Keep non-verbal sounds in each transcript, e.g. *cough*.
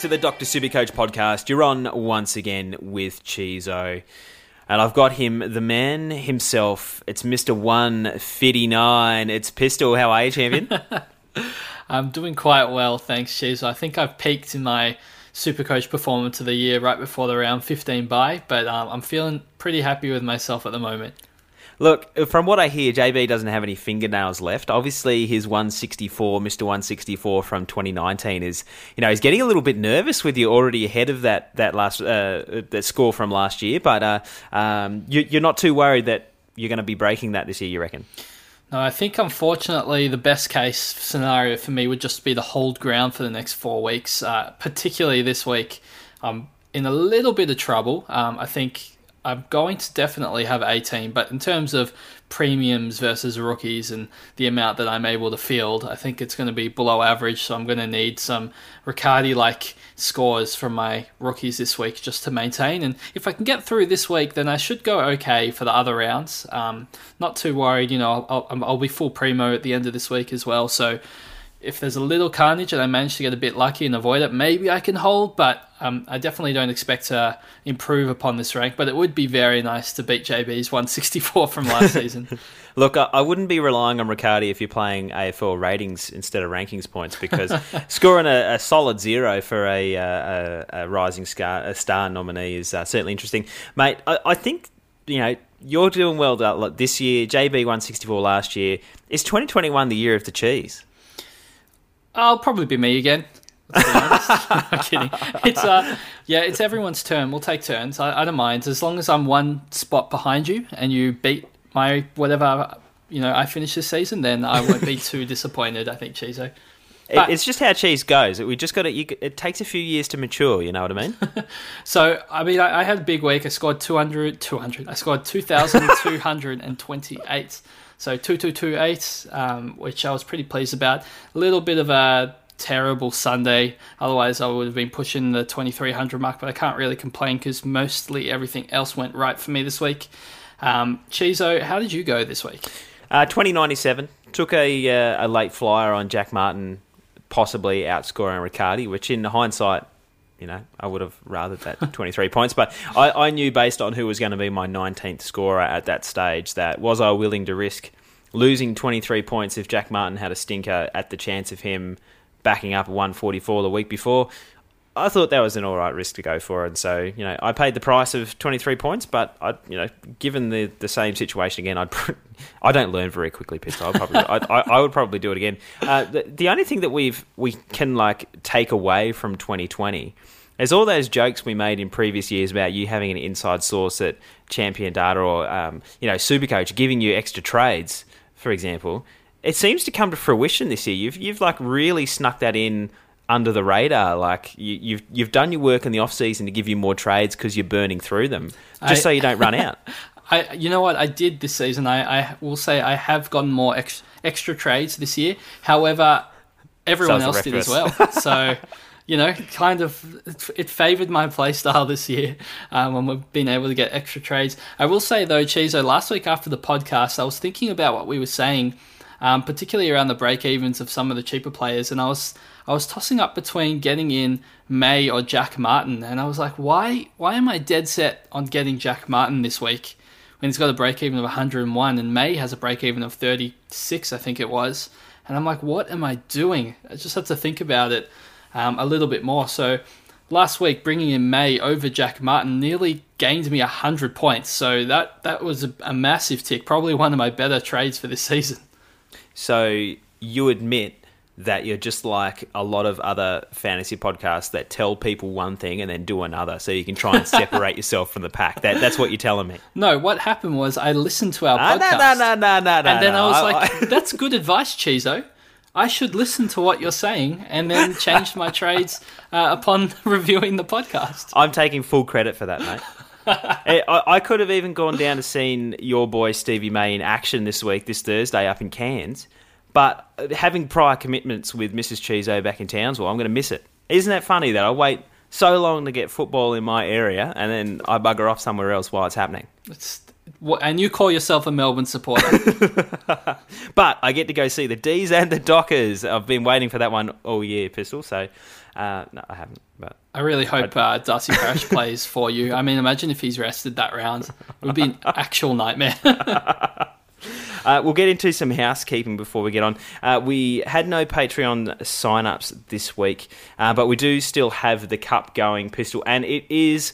to the Dr. Supercoach podcast. You're on once again with Chizo. And I've got him, the man himself. It's Mr. 159. It's Pistol. How are you, champion? *laughs* I'm doing quite well, thanks, Chizo. I think I've peaked in my Supercoach performance of the year right before the round 15 bye, but um, I'm feeling pretty happy with myself at the moment. Look, from what I hear, JB doesn't have any fingernails left. Obviously, his 164, Mr. 164 from 2019 is, you know, he's getting a little bit nervous with you already ahead of that that last uh, that score from last year. But uh, um, you, you're not too worried that you're going to be breaking that this year, you reckon? No, I think unfortunately the best case scenario for me would just be to hold ground for the next four weeks, uh, particularly this week. I'm in a little bit of trouble. Um, I think I'm going to definitely have 18, but in terms of premiums versus rookies and the amount that I'm able to field, I think it's going to be below average. So I'm going to need some Riccardi like scores from my rookies this week just to maintain. And if I can get through this week, then I should go okay for the other rounds. Um, not too worried, you know, I'll, I'll, I'll be full primo at the end of this week as well. So if there's a little carnage and I manage to get a bit lucky and avoid it, maybe I can hold. But um, I definitely don't expect to improve upon this rank. But it would be very nice to beat JB's 164 from last *laughs* season. Look, I wouldn't be relying on Riccardi if you're playing AFL ratings instead of rankings points because *laughs* scoring a, a, solid zero for a, uh, a, a rising star, star nominee is uh, certainly interesting, mate. I, I think you know you're doing well this year. JB 164 last year. Is 2021 the year of the cheese? I'll probably be me again. *laughs* I'm kidding. It's uh, yeah, it's everyone's turn. We'll take turns. I, I don't mind as long as I'm one spot behind you and you beat my whatever you know I finish this season. Then I won't be too disappointed. I think Chizo. But, it's just how cheese goes. We just got to. It takes a few years to mature. You know what I mean? *laughs* so I mean, I, I, had a big week. I scored 200, 200. I scored two thousand two hundred and twenty-eight. So 2228, um, which I was pretty pleased about. A little bit of a terrible Sunday. Otherwise, I would have been pushing the 2300 mark, but I can't really complain because mostly everything else went right for me this week. Um, Chizo, how did you go this week? Uh, 2097. Took a, uh, a late flyer on Jack Martin, possibly outscoring Riccardi, which in hindsight you know, I would have rathered that *laughs* 23 points. But I, I, knew based on who was going to be my 19th scorer at that stage that was I willing to risk losing 23 points if Jack Martin had a stinker at the chance of him backing up 144 the week before. I thought that was an all right risk to go for, and so you know I paid the price of 23 points. But I, you know, given the, the same situation again, I'd *laughs* I don't learn very quickly. Pistol, I'd probably, I, I, would probably do it again. Uh, the, the only thing that we've we can like take away from 2020 is all those jokes we made in previous years about you having an inside source at Champion Data or um, you know Supercoach giving you extra trades, for example. It seems to come to fruition this year. You've you've like really snuck that in under the radar. Like you, have you've, you've done your work in the off season to give you more trades because you're burning through them, just I, so you don't run out. *laughs* I, you know what I did this season. I, I will say I have gotten more ex, extra trades this year. However, everyone else did as well. So. you know, kind of it favoured my playstyle this year um, when we've been able to get extra trades. I will say though, Chizo, last week after the podcast, I was thinking about what we were saying, um, particularly around the break evens of some of the cheaper players, and I was I was tossing up between getting in May or Jack Martin, and I was like, why why am I dead set on getting Jack Martin this week when he's got a break even of 101 and May has a break even of 36, I think it was. And I'm like, what am I doing? I just had to think about it um, a little bit more. So last week, bringing in May over Jack Martin nearly gained me 100 points. So that, that was a, a massive tick, probably one of my better trades for this *laughs* season. So you admit that you're just like a lot of other fantasy podcasts that tell people one thing and then do another so you can try and *laughs* separate yourself from the pack. That, that's what you're telling me. No, what happened was I listened to our ah, podcast. No, no, no, no, no, And then no, I was I, like, I... *laughs* that's good advice, Chizo. I should listen to what you're saying and then change my trades *laughs* uh, upon reviewing the podcast. I'm taking full credit for that, mate. Eh, I, I, could have even gone down to seen your boy Stevie May in action this week, this Thursday up in Cairns. But having prior commitments with Mrs. Chizo back in Townsville, I'm going to miss it. Isn't that funny that I wait so long to get football in my area and then I bugger off somewhere else while it's happening? It's and you call yourself a Melbourne supporter. *laughs* but I get to go see the D's and the Dockers. I've been waiting for that one all year, Pistol. So, uh, Uh, no, I haven't. But I really hope uh, Darcy Parish plays for you. I mean, imagine if he's rested that round. It would be an actual nightmare. *laughs* Uh, we'll get into some housekeeping before we get on. Uh, we had no Patreon sign-ups this week, uh, but we do still have the cup going, Pistol, and it is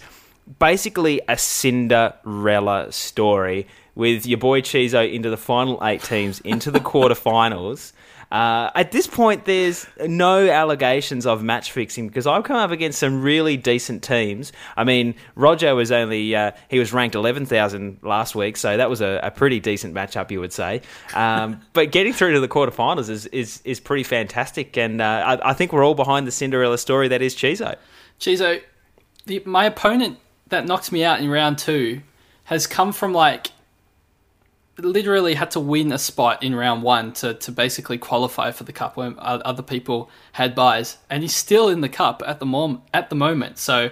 basically a Cinderella story with your boy Chizo into the final eight teams, into the *laughs* quarterfinals. Uh, at this point, there's no allegations of match fixing because I've come up against some really decent teams. I mean, Roger was only uh, he was ranked eleven thousand last week, so that was a, a, pretty decent matchup, you would say. Um, *laughs* but getting through to the quarterfinals is is, is pretty fantastic, and uh, I, I, think we're all behind the Cinderella story that is Chizo. Chizo, the, my opponent that knocks me out in round two has come from like literally had to win a spot in round one to, to basically qualify for the cup when other people had buys, and he's still in the cup at the mom at the moment. So,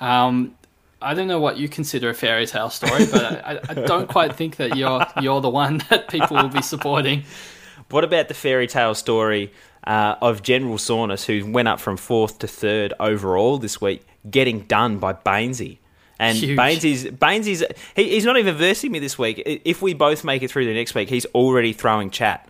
um, I don't know what you consider a fairy tale story, but I, I, don't quite think that you're you're the one that people will be supporting. What about the fairy tale story uh, of General Soreness, who went up from fourth to third overall this week, getting done by Bainesy? And Huge. Bainesy's Bainesy's he, he's not even versing me this week. If we both make it through the next week, he's already throwing chat.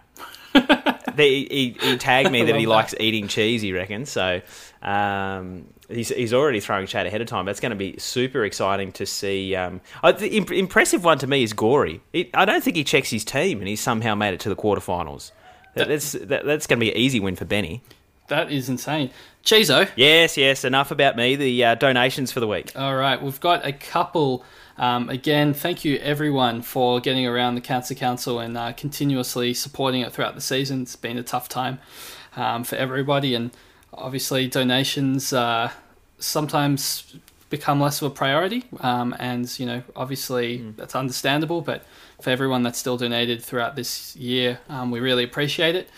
*laughs* he, he, he, tagged me that he that. likes eating cheese. He reckons so. Um, he's he's already throwing chat ahead of time. That's going to be super exciting to see. Um, the imp- impressive one to me is Gory. I don't think he checks his team, and he's somehow made it to the quarterfinals. That, that's that, that's going to be an easy win for Benny. That is insane. Chizo. Yes, yes. Enough about me. The uh, donations for the week. All right, we've got a couple. Um, again, thank you everyone for getting around the Cancer Council and uh, continuously supporting it throughout the season. It's been a tough time um, for everybody, and obviously donations uh, sometimes become less of a priority. Um, and you know, obviously mm. that's understandable. But for everyone that's still donated throughout this year, um, we really appreciate it.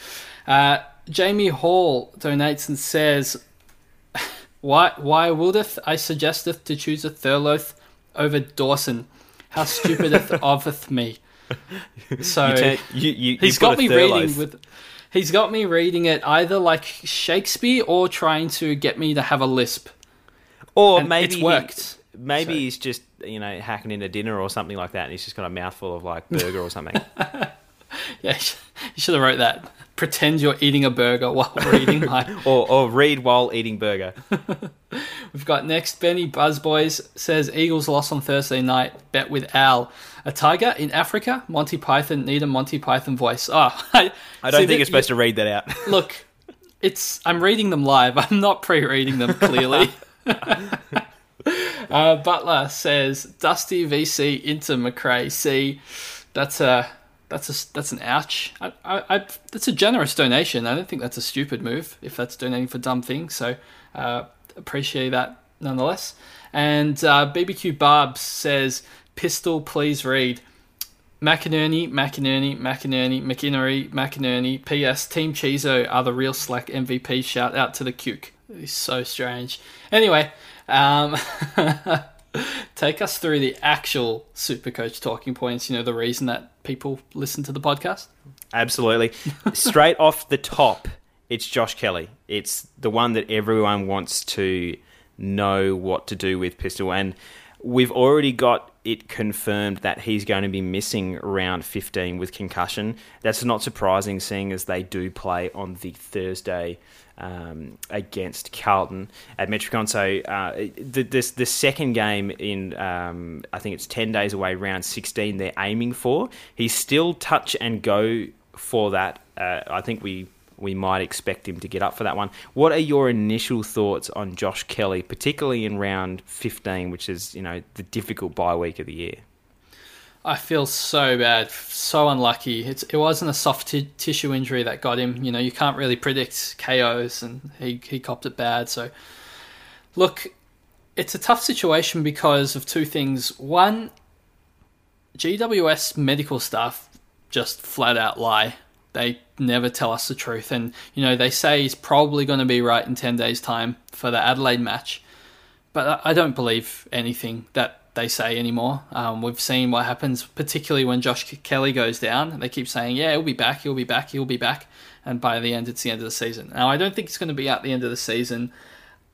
Jamie Hall donates and says, "Why, why wouldeth I suggesteth to choose a Thurloth over Dawson? How stupideth *laughs* ofeth me." So you you, you, he's got, got me reading with. He's got me reading it either like Shakespeare or trying to get me to have a lisp. Or and maybe it's worked. He, maybe so. he's just you know hacking into dinner or something like that, and he's just got a mouthful of like burger or something. *laughs* yeah, you should have wrote that pretend you're eating a burger while reading my *laughs* or, or read while eating burger. *laughs* We've got next Benny Buzzboys says Eagles lost on Thursday night. Bet with Al. A tiger in Africa. Monty Python need a Monty Python voice. Oh, *laughs* I, I don't think you're supposed you, to read that out. look, it's I'm reading them live. I'm not pre-reading them clearly. uh, Butler says Dusty VC into Macrae. See, that's a that's a that's an ouch. I, I, I, that's a generous donation. I don't think that's a stupid move if that's donating for dumb things. So uh, appreciate that nonetheless. And uh, BBQ Barbs says, "Pistol, please read." McInerney, McInerney, McInerney, McInerney, McInerney. P.S. Team Chizo are the real Slack MVP. Shout out to the Cuke. It's so strange. Anyway, um, *laughs* take us through the actual super coach talking points. You know, the reason that people listen to the podcast? Absolutely. Straight off the top, it's Josh Kelly. It's the one that everyone wants to know what to do with Pistol. And we've already got it confirmed that he's going to be missing round 15 with concussion. That's not surprising, seeing as they do play on the Thursday um, against Carlton at Metricon. So uh, the, this, the second game in, um, I think it's 10 days away, round 16, they're aiming for. He's still touch and go for that. Uh, I think we we might expect him to get up for that one. What are your initial thoughts on Josh Kelly, particularly in round 15, which is you know the difficult bye week of the year? I feel so bad, so unlucky. It's, it wasn't a soft t- tissue injury that got him. You know, you can't really predict KOs, and he, he copped it bad. So, look, it's a tough situation because of two things. One, GWS medical staff just flat out lie. They never tell us the truth. And, you know, they say he's probably going to be right in 10 days' time for the Adelaide match. But I don't believe anything that they say anymore. Um, we've seen what happens, particularly when Josh Kelly goes down. They keep saying, "Yeah, he'll be back. He'll be back. He'll be back." And by the end, it's the end of the season. Now, I don't think it's going to be at the end of the season.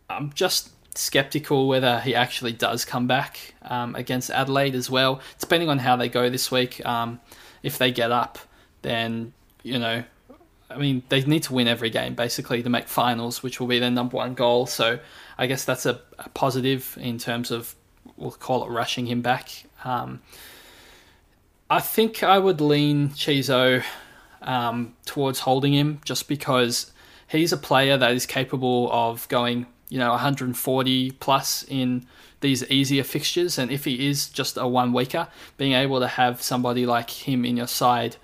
I'm just skeptical whether he actually does come back um, against Adelaide as well, depending on how they go this week. Um, if they get up, then you know, I mean, they need to win every game basically to make finals, which will be their number one goal. So I guess that's a, a positive in terms of we'll call it rushing him back. Um, I think I would lean Chizo um, towards holding him just because he's a player that is capable of going, you know, 140 plus in these easier fixtures. And if he is just a one weeker, being able to have somebody like him in your side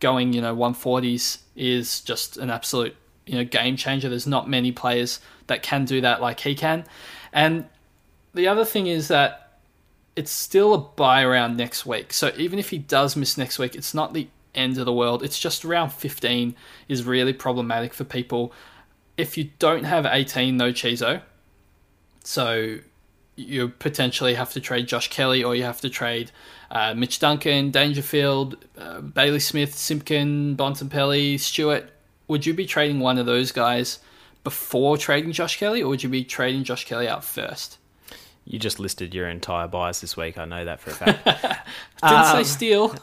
going, you know, 140s is just an absolute, you know, game changer. There's not many players that can do that like he can. And the other thing is that it's still a buy around next week. So even if he does miss next week, it's not the end of the world. It's just around 15 is really problematic for people. If you don't have 18, no Chizo. So you potentially have to trade Josh Kelly or you have to trade uh, Mitch Duncan, Dangerfield, uh, Bailey Smith, Simpkin, Bontempelli, Stewart. Would you be trading one of those guys before trading Josh Kelly or would you be trading Josh Kelly out first? You just listed your entire bias this week. I know that for a fact. *laughs* Didn't um, say Steele.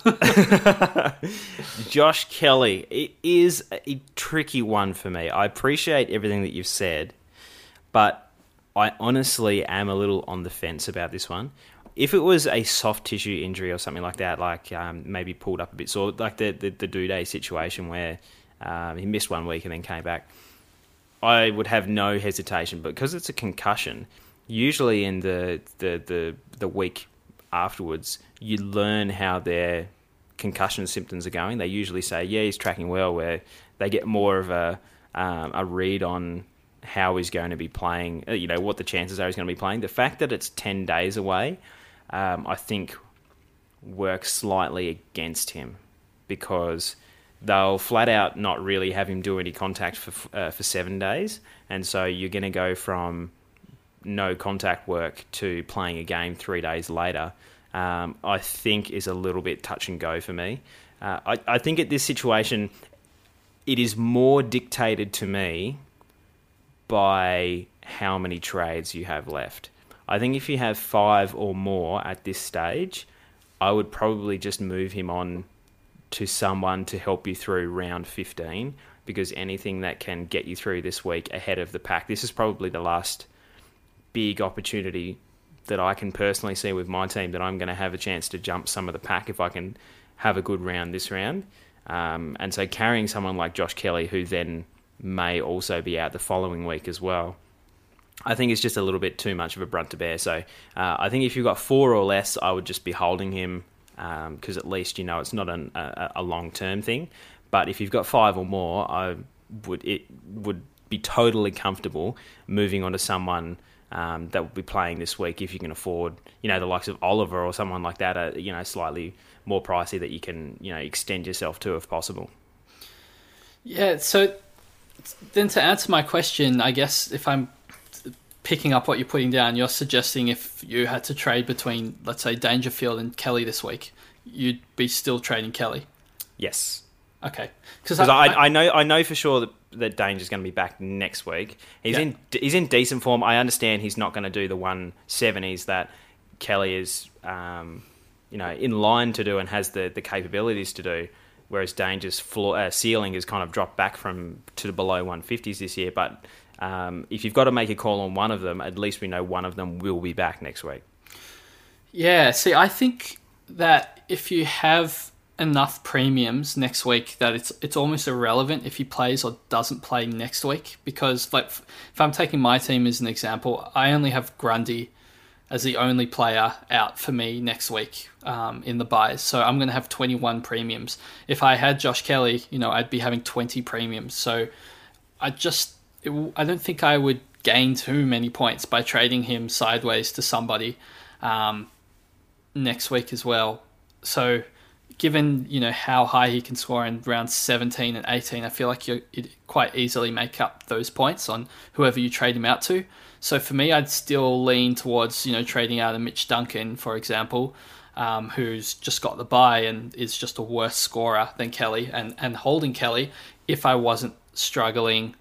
*laughs* Josh Kelly. It is a tricky one for me. I appreciate everything that you've said, but I honestly am a little on the fence about this one. If it was a soft tissue injury or something like that, like um, maybe pulled up a bit sore, like the the, the day situation where um, he missed one week and then came back, I would have no hesitation. But because it's a concussion usually in the, the, the, the week afterwards, you learn how their concussion symptoms are going. They usually say, yeah, he's tracking well, where they get more of a, um, a read on how he's going to be playing, uh, you know, what the chances are he's going to be playing. The fact that it's 10 days away, um, I think works slightly against him because they'll flat out not really have him do any contact for, uh, for seven days. And so you're going to go from no contact work to playing a game three days later, um, I think is a little bit touch and go for me. Uh, I, I think at this situation, it is more dictated to me by how many trades you have left. I think if you have five or more at this stage, I would probably just move him on to someone to help you through round 15 because anything that can get you through this week ahead of the pack, this is probably the last big opportunity that I can personally see with my team that I'm going to have a chance to jump some of the pack if I can have a good round this round. Um, and so carrying someone like Josh Kelly, who then may also be out the following week as well, I think it's just a little bit too much of a brunt to bear. So uh, I think if you've got four or less, I would just be holding him because um, at least you know it's not an, a, a long term thing. But if you've got five or more, I would it would be totally comfortable moving on to someone um, that will be playing this week if you can afford, you know, the likes of Oliver or someone like that, you know, slightly more pricey that you can, you know, extend yourself to if possible. Yeah. So then to answer my question, I guess if I'm picking up what you're putting down, you're suggesting if you had to trade between, let's say, Dangerfield and Kelly this week, you'd be still trading Kelly. Yes. Okay. Because I, I, I, know I know for sure that that Danger's going to be back next week. He's yeah. in he's in decent form. I understand he's not going to do the one seventies that Kelly is, um, you know, in line to do and has the the capabilities to do. Whereas Danger's floor, uh, ceiling has kind of dropped back from to the below one fifties this year. But um, if you've got to make a call on one of them, at least we know one of them will be back next week. Yeah. See, I think that if you have enough premiums next week that it's it's almost irrelevant if he plays or doesn't play next week because like if I'm taking my team as an example, I only have Grundy as the only player out for me next week um, in the buys. So I'm going to have 21 premiums. If I had Josh Kelly, you know, I'd be having 20 premiums. So I just it, I don't think I would gain too many points by trading him sideways to somebody um, next week as well. So given you know how high he can score in rounds 17 and 18, I feel like you quite easily make up those points on whoever you trade him out to. So for me, I'd still lean towards you know trading out a Mitch Duncan, for example, um, who's just got the buy and is just a worse scorer than Kelly, and and holding Kelly if I wasn't struggling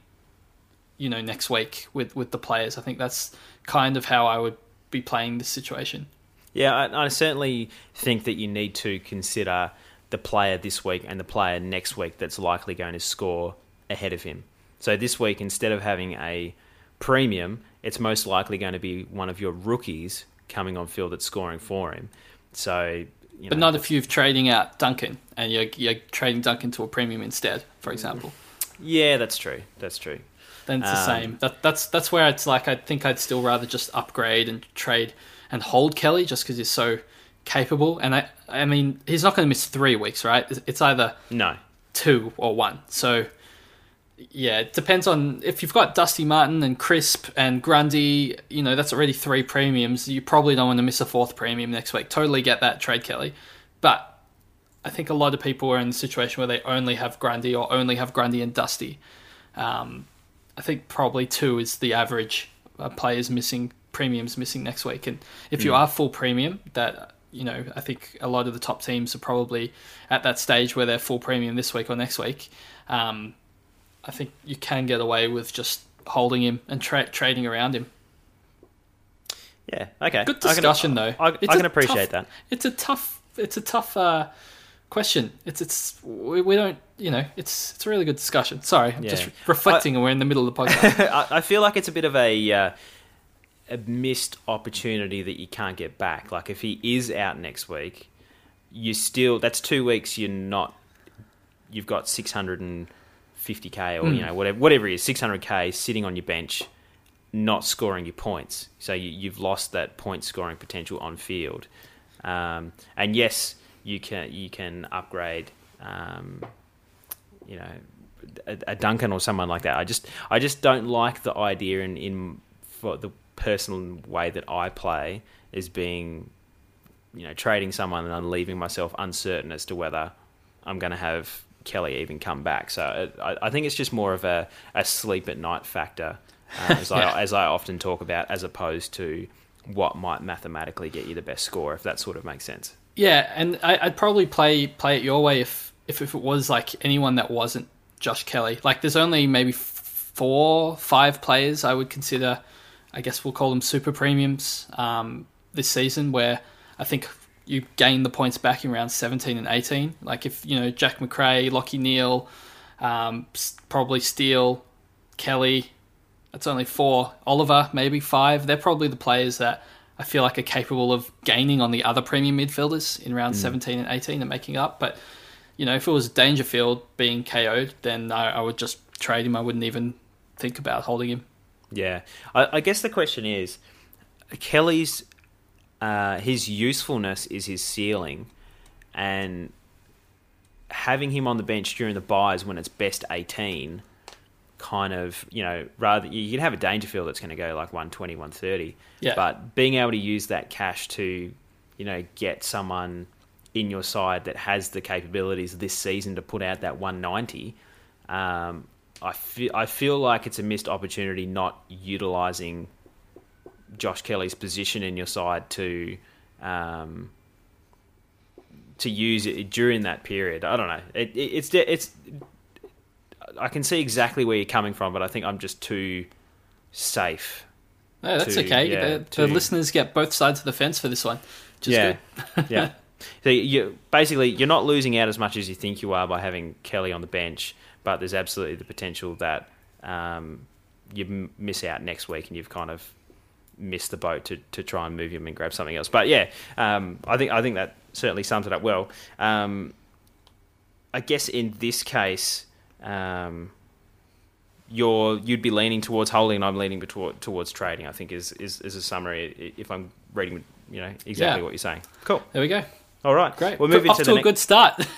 you know next week with with the players. I think that's kind of how I would be playing this situation. Yeah, I, I certainly think that you need to consider the player this week and the player next week that's likely going to score ahead of him. So this week, instead of having a premium, it's most likely going to be one of your rookies coming on field that's scoring for him. So, you know, but not if you're trading out Duncan and you're, you're trading Duncan to a premium instead, for example. Yeah, that's true. That's true. Then it's the um, same. That, that's that's where it's like I think I'd still rather just upgrade and trade and hold Kelly just because he's so capable. And I I mean he's not going to miss three weeks, right? It's either no two or one. So yeah, it depends on if you've got Dusty Martin and Crisp and Grundy, you know, that's already three premiums. You probably don't want to miss a fourth premium next week. Totally get that trade, Kelly. But I think a lot of people are in the situation where they only have Grundy or only have Grundy and Dusty. Um, I think probably two is the average uh, players missing premiums missing next week. And if you mm. are full premium, that you know, I think a lot of the top teams are probably at that stage where they're full premium this week or next week. Um, I think you can get away with just holding him and tra- trading around him. Yeah. Okay. Good discussion, I can, though. I, I can appreciate tough, that. It's a tough. It's a tough uh, question. It's it's we, we, don't you know it's it's a really good discussion. Sorry, I'm yeah. just reflecting, and we're in the middle of the *laughs* podcast. I feel like it's a bit of a. Uh, a missed opportunity that you can't get back. Like if he is out next week, you still that's two weeks. You're not. You've got six hundred and 50k or mm. you hmm. know whatever whatever it is 600k sitting on your bench not scoring your points so you, have lost that point scoring potential on field um, and yes you can you can upgrade um, you know a, a, Duncan or someone like that I just I just don't like the idea in in for the personal way that I play is being you know trading someone and then leaving myself uncertain as to whether I'm going to have Kelly even come back. So uh, I, I think it's just more of a, a sleep at night factor, uh, as, *laughs* yeah. I, as I often talk about, as opposed to what might mathematically get you the best score, if that sort of makes sense. Yeah, and I, would probably play play it your way if, if if it was like anyone that wasn't Josh Kelly. Like, there's only maybe four, five players I would consider. I guess we'll call them super premiums um, this season, where I think you gain the points back in round 17 and 18. Like if, you know, Jack Macrae, Lachie Neale, um, probably Steele, Kelly, that's only four. Oliver, maybe five. They're probably the players that I feel like are capable of gaining on the other premium midfielders in round mm. 17 and 18 and making up. But, you know, if it was Dangerfield being KO'd, then I, I would just trade him. I wouldn't even think about holding him. Yeah. I, I guess the question is Kelly's uh, his usefulness is his ceiling, and having him on the bench during the buys when it's best eighteen, kind of you know rather you can have a Dangerfield that's going to go like 120, 130, yeah. but being able to use that cash to you know get someone in your side that has the capabilities this season to put out that 190. Um, I feel I feel like it's a missed opportunity not utilizing Josh Kelly's position in your side to um, to use it during that period. I don't know. It, it, it's it's. I can see exactly where you're coming from, but I think I'm just too safe. No, that's to, okay. Yeah, the, to, the, listeners get both sides of the fence for this one. yeah, yeah. *laughs* So you basically you're not losing out as much as you think you are by having Kelly on the bench, but there's absolutely the potential that um, you miss out next week and you've kind of missed the boat to, to try and move him and grab something else. But yeah, um, I think I think that certainly sums it up well. Um, I guess in this case, um, you're you'd be leaning towards holding, and I'm leaning toward, towards trading. I think is, is is a summary. If I'm reading, you know exactly yeah. what you're saying. Cool. There we go. All right, great. We're moving to, to a good start. *laughs*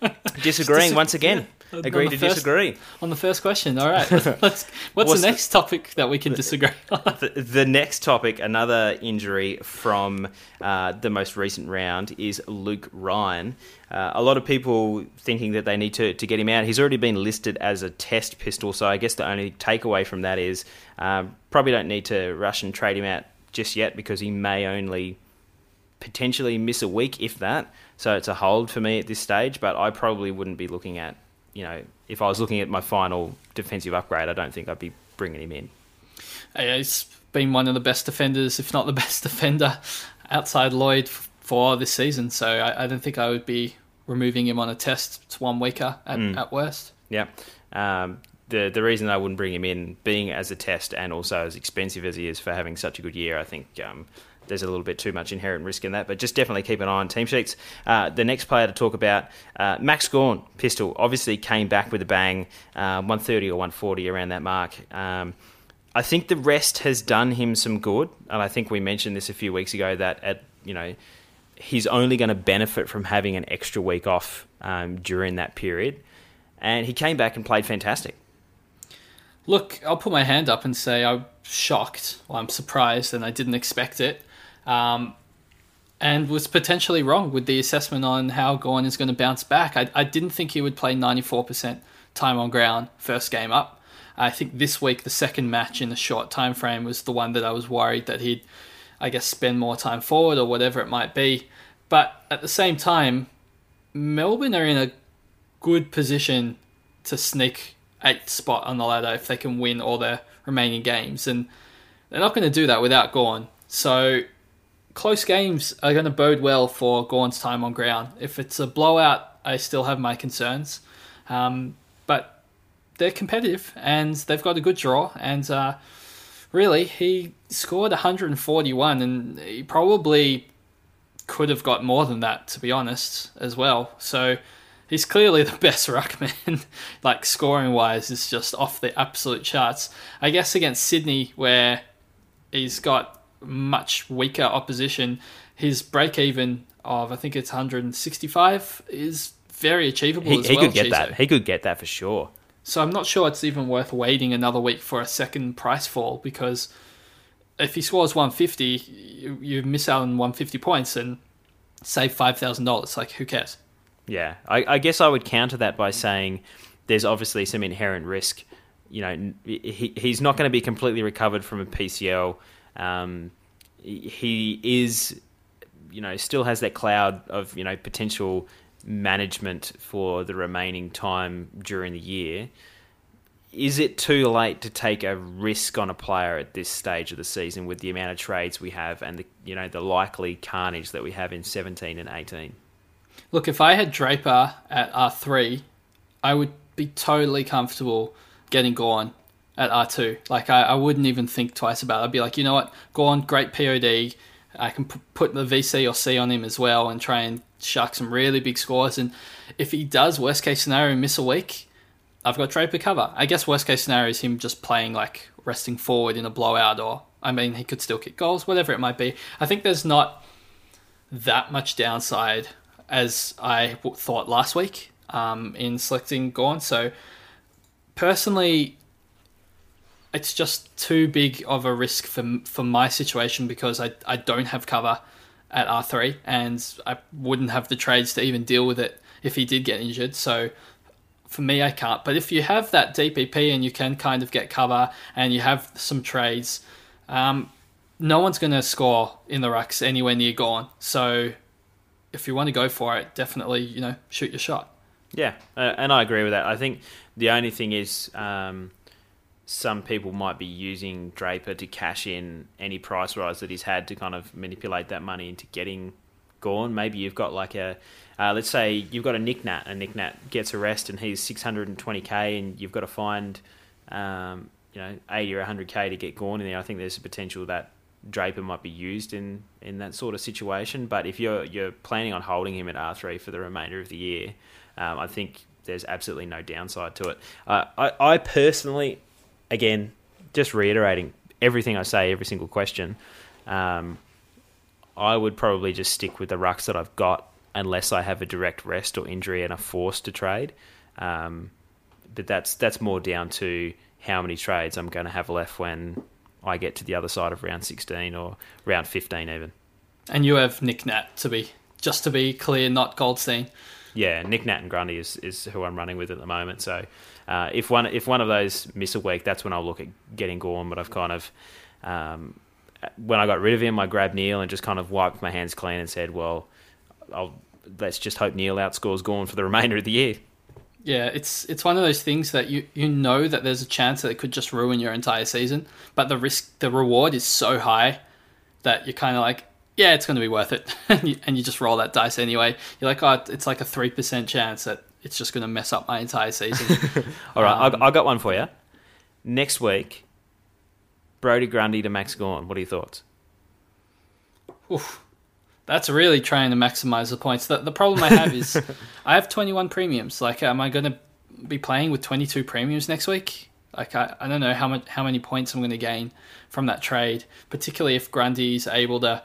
*laughs* disagreeing once again. Agree to first, disagree. On the first question, all right. *laughs* Let's, what's, what's the next topic that we can disagree on? The, the next topic, another injury from uh, the most recent round, is Luke Ryan. Uh, a lot of people thinking that they need to, to get him out. He's already been listed as a test pistol, so I guess the only takeaway from that is um, probably don't need to rush and trade him out just yet because he may only potentially miss a week, if that. So it's a hold for me at this stage, but I probably wouldn't be looking at, you know, if I was looking at my final defensive upgrade, I don't think I'd be bringing him in. He's been one of the best defenders, if not the best *laughs* defender, outside Lloyd for this season. So I, I don't think I would be removing him on a test. It's one weaker at, mm. at worst. Yeah. Um, the the reason I wouldn't bring him in, being as a test and also as expensive as he is for having such a good year, I think um, there's a little bit too much inherent risk in that. But just definitely keep an eye on team sheets. Uh, the next player to talk about, uh, Max Gawn, pistol, obviously came back with a bang, uh, 130 or 140 around that mark. Um, I think the rest has done him some good, and I think we mentioned this a few weeks ago that at you know he's only going to benefit from having an extra week off um, during that period, and he came back and played fantastic. Look, I'll put my hand up and say I'm shocked, or I'm surprised, and I didn't expect it, um, and was potentially wrong with the assessment on how Gawn is going to bounce back. I, I didn't think he would play 94% time on ground first game up. I think this week the second match in a short time frame was the one that I was worried that he'd, I guess, spend more time forward or whatever it might be. But at the same time, Melbourne are in a good position to sneak eighth spot on the ladder if they can win all their remaining games, and they're not going to do that without Gawn. So close games are going to bode well for Gawn's time on ground. If it's a blowout, I still have my concerns. Um, but they're competitive and they've got a good draw. And uh, really, he scored 141, and he probably could have got more than that, to be honest, as well. So he's clearly *laughs* the best ruckman. *laughs* like scoring wise, is just off the absolute charts. I guess against Sydney, where he's got much weaker opposition, his break even of I think it's 165 is very achievable. He, he well, could get Chizo. that. He could get that for sure. So I'm not sure it's even worth waiting another week for a second price fall because if he scores 150, you, you miss out on 150 points and save five thousand dollars. Like who cares? Yeah, I, I, guess I would counter that by saying there's obviously some inherent risk. You know, he, he's not going to be completely recovered from a PCL. Um, he is, you know, still has that cloud of you know potential management for the remaining time during the year. Is it too late to take a risk on a player at this stage of the season with the amount of trades we have and the you know the likely carnage that we have in 17 and 18? Look, if I had Draper at R3, I would be totally comfortable getting Gawn at R2. Like I, I wouldn't even think twice about it. I'd be like, you know what, Gawn, great POD. I can p- put the VC or C on him as well and try and shark some really big scores. And if he does, worst case scenario, miss a week, I've got Draper cover. I guess worst case scenario is him just playing like resting forward in a blowout, or I mean, he could still kick goals, whatever it might be. I think there's not that much downside as I thought last week um, in selecting Gawn. So personally, it's just too big of a risk for for my situation because I, I don't have cover at R3 and I wouldn't have the trades to even deal with it if he did get injured. So for me, I can't. But if you have that DPP and you can kind of get cover and you have some trades, um, no one's going to score in the rucks anywhere near Gawn. So if you want to go for it, definitely, you know, shoot your shot. Yeah, uh, and I agree with that. I think the only thing is um, some people might be using Draper to cash in any price rise that he's had to kind of manipulate that money into getting Gawn. Maybe you've got like a, uh, let's say you've got a Nick Nat, and Nick Nat gets a rest and he's 620k, and you've got to find, um, you know, 80 or 100k to get Gawn in there. I think there's a potential that Draper might be used in, in that sort of situation. But if you're you're planning on holding him at R3 for the remainder of the year, um, I think there's absolutely no downside to it. Uh, I, I personally again, just reiterating everything I say, every single question, um, I would probably just stick with the rucks that I've got unless I have a direct rest or injury and are forced to trade. Um, but that's that's more down to how many trades I'm going to have left when I get to the other side of round 16 or round 15 even. And you have Nick Nat to be just to be clear, not Goldstein. Yeah, Nick Nat and Grundy is, is who I'm running with at the moment. So uh, if one if one of those miss a week, that's when I'll look at getting Gawn. But I've kind of um, when I got rid of him, I grabbed Neale and just kind of wiped my hands clean and said, "Well, I'll, let's just hope Neale outscores Gawn for the *laughs* remainder of the year." Yeah, it's it's one of those things that you you know that there's a chance that it could just ruin your entire season, but the risk the reward is so high that you're kind of like, yeah, it's going to be worth it, *laughs* and, you, and you just roll that dice anyway. You're like, oh, it's like a three percent chance that it's just going to mess up my entire season. *laughs* All right, um, I, I got one for you. Next week, Brody Grundy to Max Gawn. What are your thoughts? Oof. That's really trying to maximize the points. The, the problem I have is *laughs* I have 21 premiums. Like, am I going to be playing with 22 premiums next week? Like, I, I don't know how much how many points I'm going to gain from that trade, particularly if Grundy's able to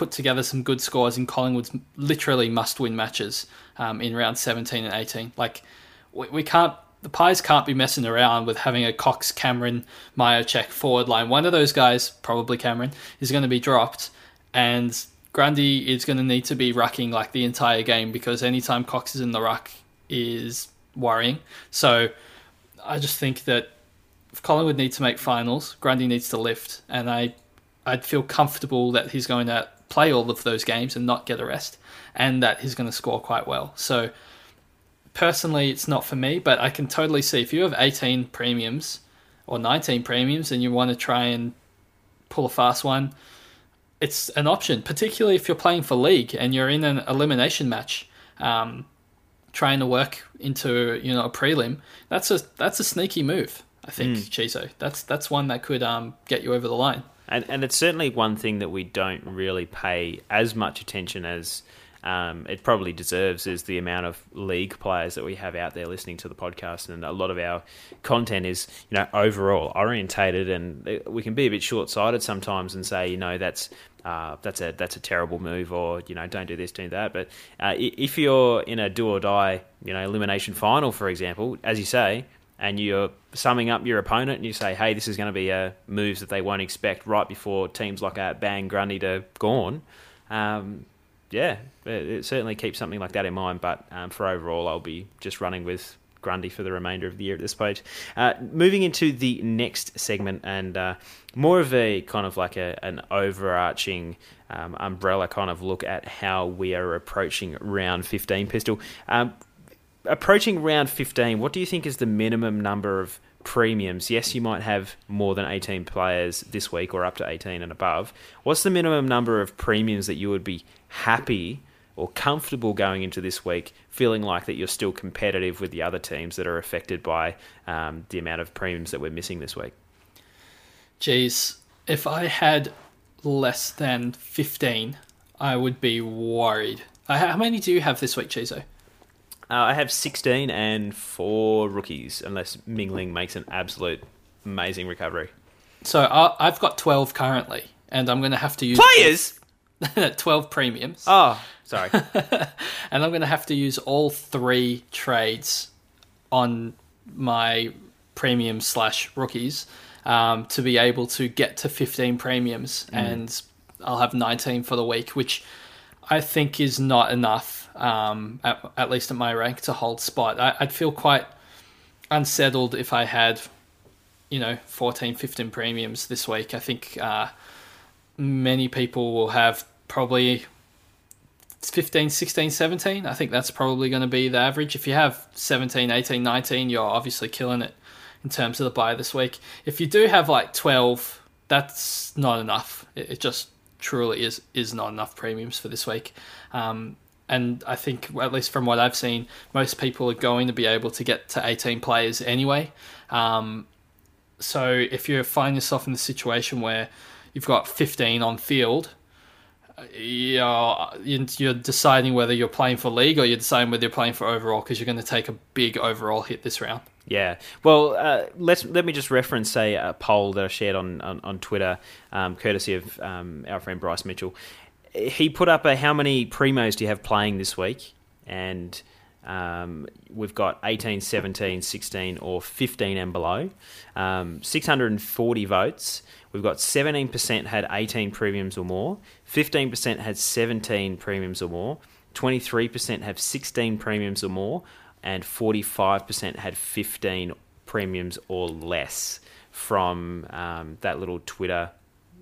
put together some good scores in Collingwood's literally must-win matches um, in round 17 and 18. Like, we, we can't the Pies can't be messing around with having a Cox, Cameron, Mihocek forward line. One of those guys, probably Cameron, is going to be dropped, and Grundy is going to need to be rucking like the entire game because anytime Cox is in the ruck is worrying. So I just think that if Collingwood need to make finals, Grundy needs to lift, and I I'd feel comfortable that he's going to play all of those games and not get a rest, and that he's going to score quite well. So personally, it's not for me, but I can totally see if you have 18 premiums or 19 premiums and you want to try and pull a fast one it's an option, particularly if you're playing for league and you're in an elimination match, um, trying to work into you know a prelim. That's a that's a sneaky move. I think mm. Chizo. That's that's one that could um, get you over the line. And and it's certainly one thing that we don't really pay as much attention as um, it probably deserves is the amount of league players that we have out there listening to the podcast, and a lot of our content is you know overall orientated, and we can be a bit short sighted sometimes and say you know that's uh, that's a that's a terrible move, or you know, don't do this, do that. But uh, if you're in a do or die, you know, elimination final, for example, as you say, and you're summing up your opponent, and you say, "Hey, this is going to be moves that they won't expect right before teams like that bang Grundy to Gawn." Um, yeah, it, it, certainly keeps something like that in mind. But um, for overall, I'll be just running with Grundy for the remainder of the year at this stage. Uh, moving into the next segment and uh, more of a kind of like a, an overarching um, umbrella kind of look at how we are approaching round 15 pistol. Um, approaching round 15, what do you think is the minimum number of premiums? Yes, you might have more than 18 players this week or up to 18 and above. What's the minimum number of premiums that you would be happy? or comfortable going into this week, feeling like that you're still competitive with the other teams that are affected by um, the amount of premiums that we're missing this week? Geez, if I had less than 15, I would be worried. Uh, how many do you have this week, Chizo? Uh, I have 16 and four rookies, unless Mingling makes an absolute amazing recovery. So uh, I've got 12 currently, and I'm going to have to use. Players? *laughs* 12 premiums. Oh, sorry. *laughs* and I'm going to have to use all three trades on my premium slash rookies um, to be able to get to 15 premiums. Mm. And I'll have 19 for the week, which I think is not enough, um, at, at, least at my rank, to hold spot. I, would feel quite unsettled if I had, you know, 14, 15 premiums this week. I think. Uh, many people will have probably 15, 16, 17. I think that's probably going to be the average. If you have 17, 18, 19, you're obviously killing it in terms of the buy this week. If you do have like 12, that's not enough. It, it just truly is is not enough premiums for this week. Um, and I think, at least from what I've seen, most people are going to be able to get to 18 players anyway. Um, so if you find yourself in the situation where you've got 15 on field, you're, you're deciding whether you're playing for league or you're deciding whether you're playing for overall because you're going to take a big overall hit this round. Yeah. Well, uh, let's let me just reference say a poll that I shared on on, on Twitter, um, courtesy of um, our friend Bryce Mitchell. He put up a how many primos do you have playing this week, and um, we've got 18, 17, 16, or 15 and below. Um, 640 votes. We've got 17% had 18 premiums or more, 15% had 17 premiums or more, 23% have 16 premiums or more, and 45% had 15 premiums or less from um, that little Twitter.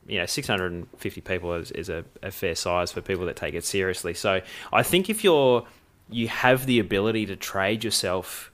You know, 650 people is, is a, a fair size for people that take it seriously. So I think if you're you have the ability to trade yourself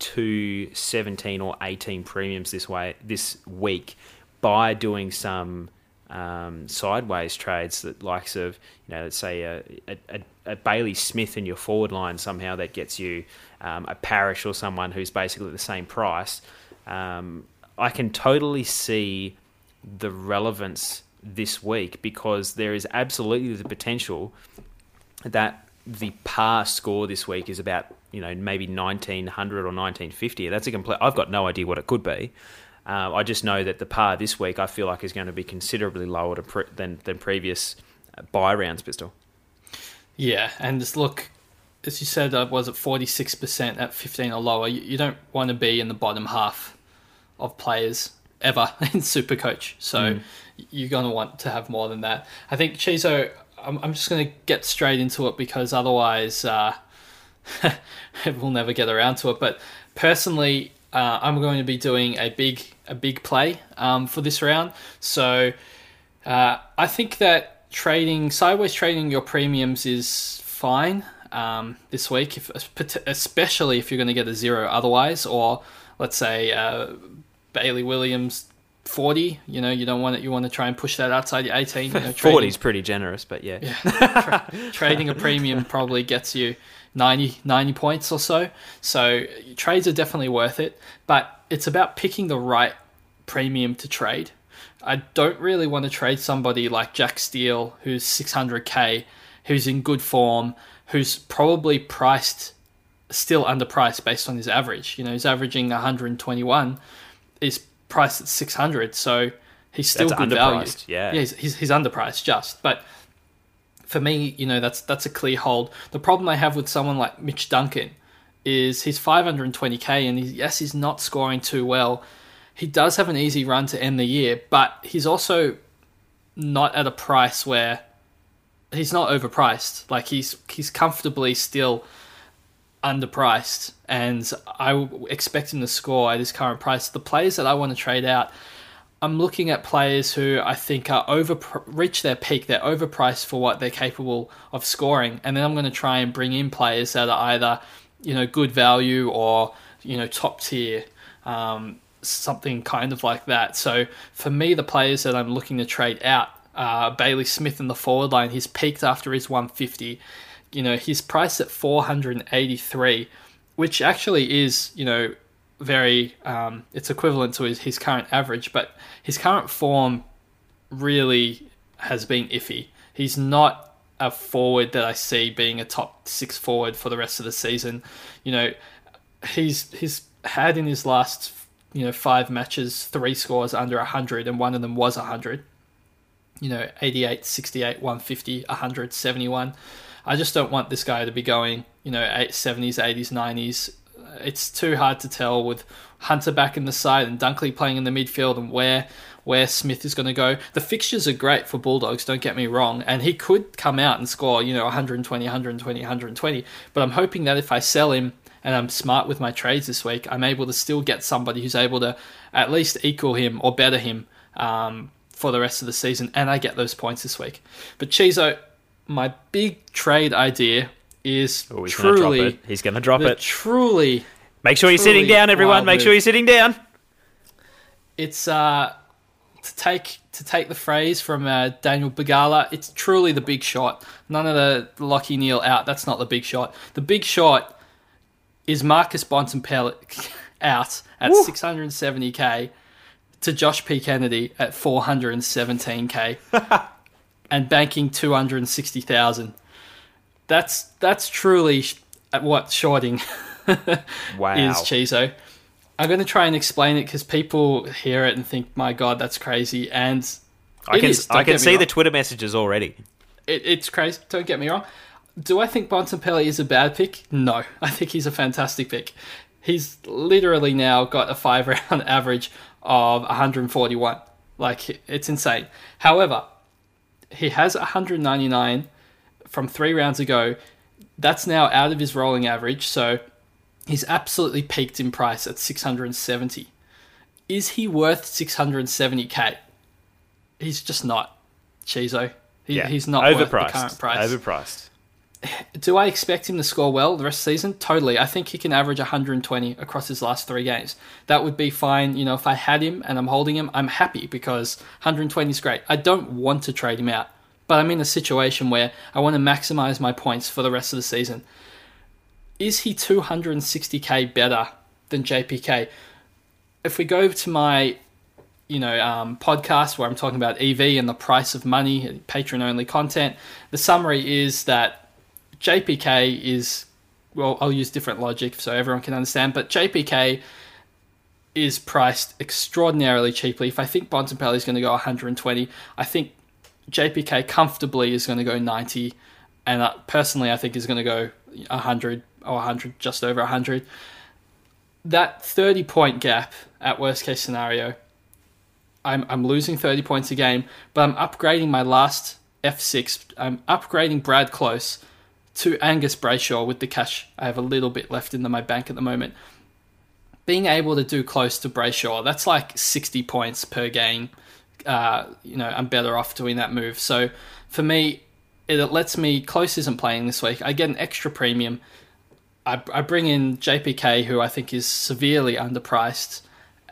to 17 or 18 premiums this way this week by doing some um, sideways trades that likes of you know let's say a, a, a, Bailey Smith in your forward line somehow that gets you um, a Parish or someone who's basically the same price. Um, I can totally see the relevance this week because there is absolutely the potential that the par score this week is about you know maybe 1900 or 1950 that's a complete i've got no idea what it could be. Uh, i just know that the par this week i feel like is going to be considerably lower pre- than than previous uh, buy rounds pistol. Yeah and just look as you said uh, was it 46% at 15 or lower? You, you don't want to be in the bottom half of players ever *laughs* in Supercoach. So mm. you're going to want to have more than that. I think Chizo, I'm, I'm just going to get straight into it because otherwise uh, *laughs* we'll never get around to it. But personally, uh, I'm going to be doing a big a big play um, for this round. So uh, I think that trading sideways trading your premiums is fine um, this week, if, especially if you're going to get a zero otherwise, or let's say uh, Bailey Williams 40 you know you don't want it you want to try and push that outside your 18 you *laughs* know, 40 is pretty generous but yeah, yeah. Tra- trading a premium probably gets you 90 90 points or so. So trades are definitely worth it but it's about picking the right premium to trade. I don't really want to trade somebody like jack steele who's 600k who's in good form who's probably priced still underpriced based on his average. You know he's averaging 121 is priced at 600 so he's still that's good value. yeah, yeah he's, he's, he's underpriced just. But for me you know that's that's a clear hold. The problem i have with someone like mitch duncan is he's 520k and he's, yes he's not scoring too well. He does have an easy run to end the year but he's also not at a price where he's not overpriced. Like he's he's comfortably still underpriced, and I expect him to score at his current price. The players that I want to trade out, I'm looking at players who I think are over reach their peak. They're overpriced for what they're capable of scoring, and then I'm going to try and bring in players that are either you know good value or you know top tier. Um, something kind of like that. So for me, the players that I'm looking to trade out, uh, Bailey Smith in the forward line, he's peaked after his 150 you know, he's priced at 483, which actually is, you know, very, um, it's equivalent to his, his current average, but his current form really has been iffy. He's not a forward that I see being a top six forward for the rest of the season. You know, he's he's had in his last you know five matches three scores under 100 and one of them was 100 you know 88 68 150 100 71 I just don't want this guy to be going, you know, 70s, 80s, 90s. It's too hard to tell with Hunter back in the side and Dunkley playing in the midfield and where where Smith is going to go. The fixtures are great for Bulldogs, don't get me wrong, and he could come out and score, you know, 120, 120, 120. But I'm hoping that if I sell him and I'm smart with my trades this week, I'm able to still get somebody who's able to at least equal him or better him um, for the rest of the season, and I get those points this week. But Chizo, my big trade idea is oh, he's truly gonna he's going to drop it. Truly, make sure you're sitting down, everyone. Make sure you're sitting down. It's uh, to take to take the phrase from uh, Daniel Begala. It's truly the big shot. None of the Lachie Neale out. That's not the big shot. The big shot is Marcus Bontempelli *laughs* out at 670k to Josh P Kennedy at 417k. *laughs* and banking 260,000. That's that's truly at what shorting *laughs* wow. is Chizo. I'm going to try and explain it because people hear it and think, "My God, that's crazy!" And I can is, I can see the Twitter messages already. It, it's crazy. Don't get me wrong. Do I think Bontempelli is a bad pick? No, *laughs* I think he's a fantastic pick. He's literally now got a five *laughs* round average of 141. Like it's insane. However, he has 199 from three rounds ago. That's now out of his rolling average, so he's absolutely peaked in price at 670. Is he worth 670k? He's just not. Chizo. He, yeah. He's not overpriced. current price. Overpriced. Do I expect him to score well the rest of the season? Totally. I think he can average 120 across his last three games. That would be fine. You know, if I had him and I'm holding him, I'm happy because 120 is great. I don't want to trade him out, but I'm in a situation where I want to maximize my points for the rest of the season. Is he 260k better than JPK? If we go to my you know um, podcast where I'm talking about EV and the price of money, patron only content, the summary is that JPK is well, I'll use different logic so everyone can understand, but JPK is priced extraordinarily cheaply. If I think Bontempelli is going to go 120, I think JPK comfortably is going to go 90, and personally, I think is going to go 100 or 100, just over 100. That 30 point gap at worst case scenario, I'm, I'm losing 30 points a game, but I'm upgrading my last F6. I'm upgrading Brad Close to Angus Brayshaw with the cash I have a little bit left in my bank at the moment. Being able to do close to Brayshaw, that's like 60 points per game. Uh, you know, I'm better off doing that move. So for me, it lets me. Close isn't playing this week. I get an extra premium. I, I bring in JPK, who I think is severely underpriced,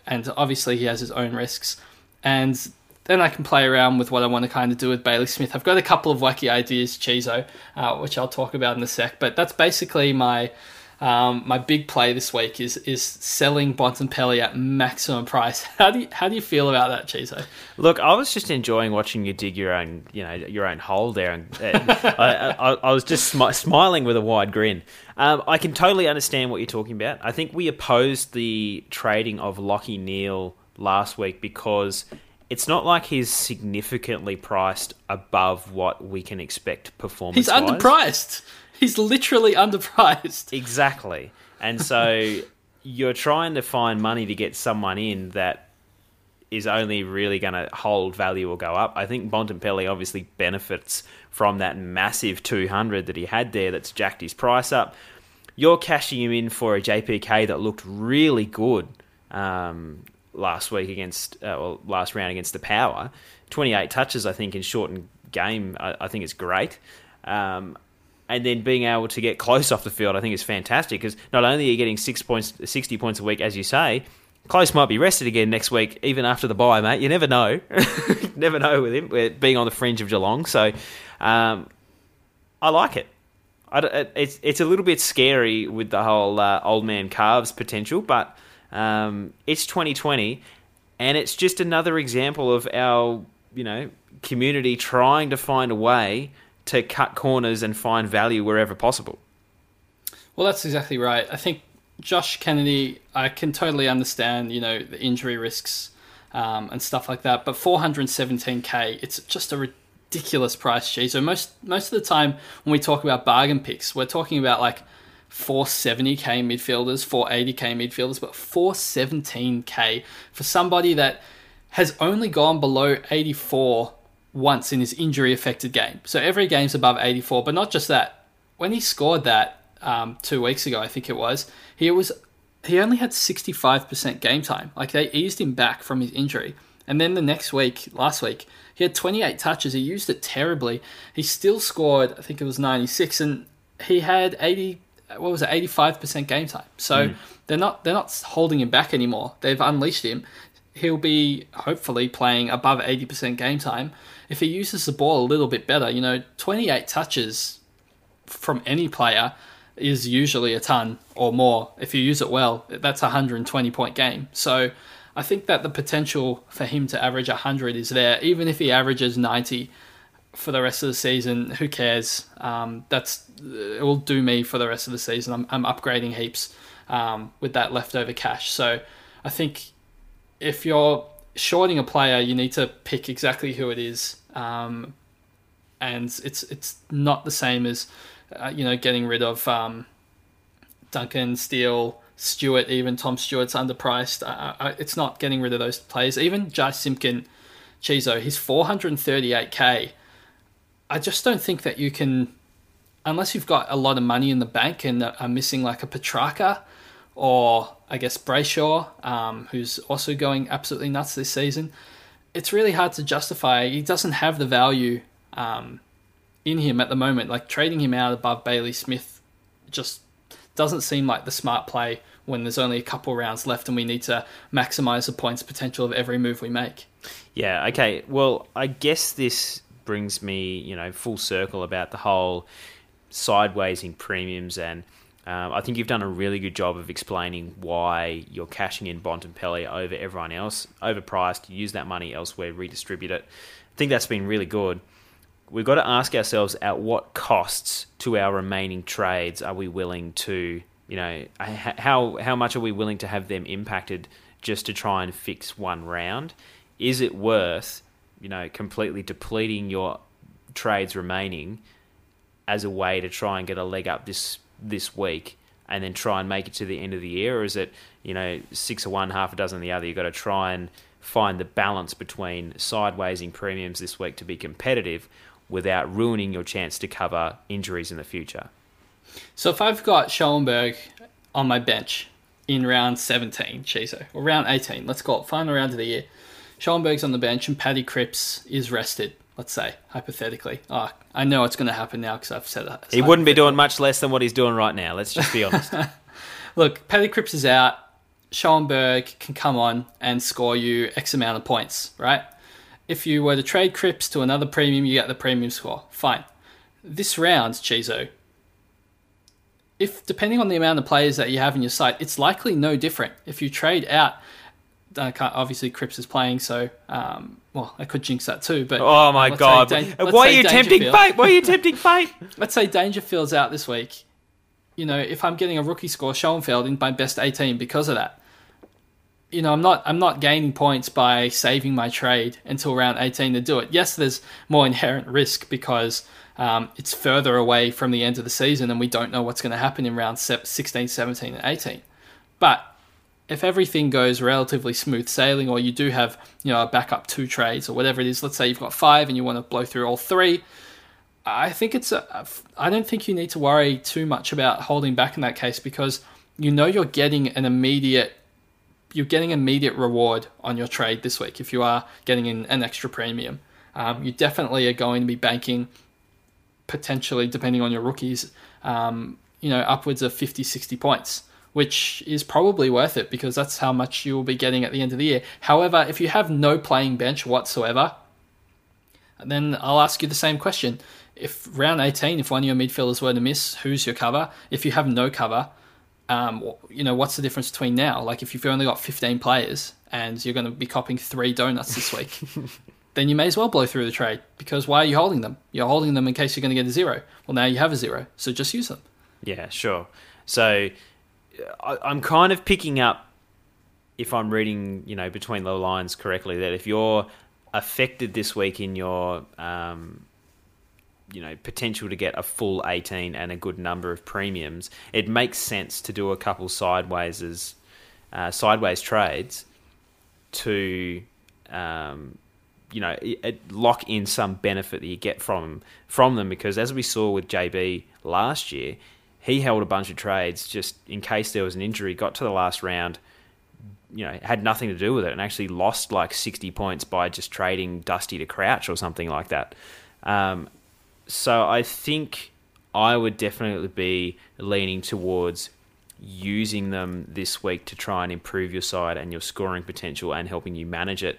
and obviously he has his own risks. And then I can play around with what I want to kind of do with Bailey Smith. I've got a couple of wacky ideas, Chizo, uh, which I'll talk about in a sec. But that's basically my um, my big play this week is is selling Bontempelli at maximum price. *laughs* How do you, how do you feel about that, Chizo? Look, I was just enjoying watching you dig your own you know your own hole there, and uh, I, I, I, was just smi- smiling with a wide grin. Um, I can totally understand what you're talking about. I think we opposed the trading of Lachie Neale last week because it's not like he's significantly priced above what we can expect performance. He's underpriced. He's literally underpriced. Exactly. And so you're trying to find money to get someone in that is only really going to hold value or go up. I think Bontempelli obviously benefits from that massive 200 that he had there that's jacked his price up. You're cashing him in for a JPK that looked really good um, last week against, uh, well, last round against the Power. 28 touches, I think, in shortened game, I, I think is great. Um, and then being able to get close off the field, I think is fantastic because not only are you getting six points, 60 points a week, as you say, Close might be rested again next week, even after the bye, mate. You never know. *laughs* never know with him being on the fringe of Geelong. So um, I like it. I, it's it's a little bit scary with the whole uh, old man calves potential, but um, it's 2020, and it's just another example of our you know community trying to find a way to cut corners and find value wherever possible. Well, that's exactly right. I think Josh Kennedy, I can totally understand, you know, the injury risks um, and stuff like that. But 417k, it's just a ridiculous price, G. So most most of the time when we talk about bargain picks, we're talking about like 470k midfielders, 480k midfielders, but 417k for somebody that has only gone below 84 once in his injury affected game. So every game's above 84, but not just that. When he scored that um, two weeks ago, I think it was, he was he only had 65% game time. Like they eased him back from his injury. And then the next week, last week, he had 28 touches. He used it terribly. He still scored, I think it was 96, and he had 80 what was it, 85% game time. So mm. they're not they're not holding him back anymore. They've unleashed him. He'll be hopefully playing above 80% game time. If he uses the ball a little bit better, you know, 28 touches from any player is usually a ton or more. If you use it well, that's a 120 point game. So I think that the potential for him to average 100 is there. Even if he averages 90, for the rest of the season. Who cares? Um, that's it will do me for the rest of the season. I'm, I'm upgrading heaps um, with that leftover cash. So I think if you're shorting a player, you need to pick exactly who it is, um, and it's it's not the same as uh, you know getting rid of um, Duncan Steele. Stewart, even Tom Stewart's underpriced. It's not getting rid of those players. Even Jy Simpkin, Chizo, he's 438k I just don't think that you can, unless you've got a lot of money in the bank and are missing like a Petracca or I guess Brayshaw, um, who's also going absolutely nuts this season. It's really hard to justify. He doesn't have the value um, in him at the moment. Like trading him out above Bailey Smith just doesn't seem like the smart play when there's only a couple rounds left and we need to maximize the points potential of every move we make. Yeah, okay. Well, I guess this brings me, you know, full circle about the whole sideways in premiums and um, I think you've done a really good job of explaining why you're cashing in Bontempelli over everyone else, overpriced, use that money elsewhere, redistribute it. I think that's been really good. We've got to ask ourselves at what costs to our remaining trades are we willing to, you know, how how much are we willing to have them impacted just to try and fix one round? Is it worth, you know, completely depleting your trades remaining as a way to try and get a leg up this this week and then try and make it to the end of the year, or is it you know six of one, half a dozen the other? You've got to try and find the balance between sidewaysing premiums this week to be competitive without ruining your chance to cover injuries in the future. So if I've got Schoenberg on my bench in round 17, Chizo, or round 18, let's call it final round of the year, Schoenberg's on the bench and Paddy Cripps is rested let's say hypothetically. Oh, I know it's going to happen now because I've said that. He wouldn't be doing much less than what he's doing right now. Let's just be honest. *laughs* Look, Paddy Cripps is out. Schoenberg can come on and score you X amount of points, right? If you were to trade Cripps to another premium, you get the premium score. Fine. This round, Chizo, if depending on the amount of players that you have in your site, it's likely no different. If you trade out uh, obviously Cripps is playing, so um, well, I could jinx that too. But oh my god, Dan- why are you tempting fate? Why are you tempting fate? *laughs* let's say Dangerfield's out this week. You know, if I'm getting a rookie score, Schoenfeld in my best 18 because of that. You know, I'm not I'm not gaining points by saving my trade until round 18 to do it. Yes, there's more inherent risk because um, it's further away from the end of the season and we don't know what's going to happen in round 16, 17, and 18. But if everything goes relatively smooth sailing, or you do have you know a backup two trades or whatever it is, let's say you've got five and you want to blow through all three, I think it's a, I don't think you need to worry too much about holding back in that case because you know you're getting an immediate you're getting immediate reward on your trade this week if you are getting in an extra premium. Um, you definitely are going to be banking potentially, depending on your rookies, um, you know, upwards of 50, 60 points which is probably worth it because that's how much you will be getting at the end of the year. However, if you have no playing bench whatsoever, then I'll ask you the same question. If round 18, if one of your midfielders were to miss, who's your cover? If you have no cover, um, you know, what's the difference between now? Like if you've only got 15 players and you're going to be copying three donuts this week, *laughs* then you may as well blow through the trade because why are you holding them? You're holding them in case you're going to get a zero. Well, now you have a zero, so just use them. Yeah, sure. So I, am kind of picking up, if I'm reading, you know, between the lines correctly, that if you're affected this week in your, um, you know, potential to get a full 18 and a good number of premiums, it makes sense to do a couple sideways uh, sideways trades to, um, you know, lock in some benefit that you get from from them. Because as we saw with JB last year, he held a bunch of trades just in case there was an injury, got to the last round, you know, had nothing to do with it, and actually lost like 60 points by just trading Dusty to Crouch or something like that. Um, so I think I would definitely be leaning towards using them this week to try and improve your side and your scoring potential and helping you manage it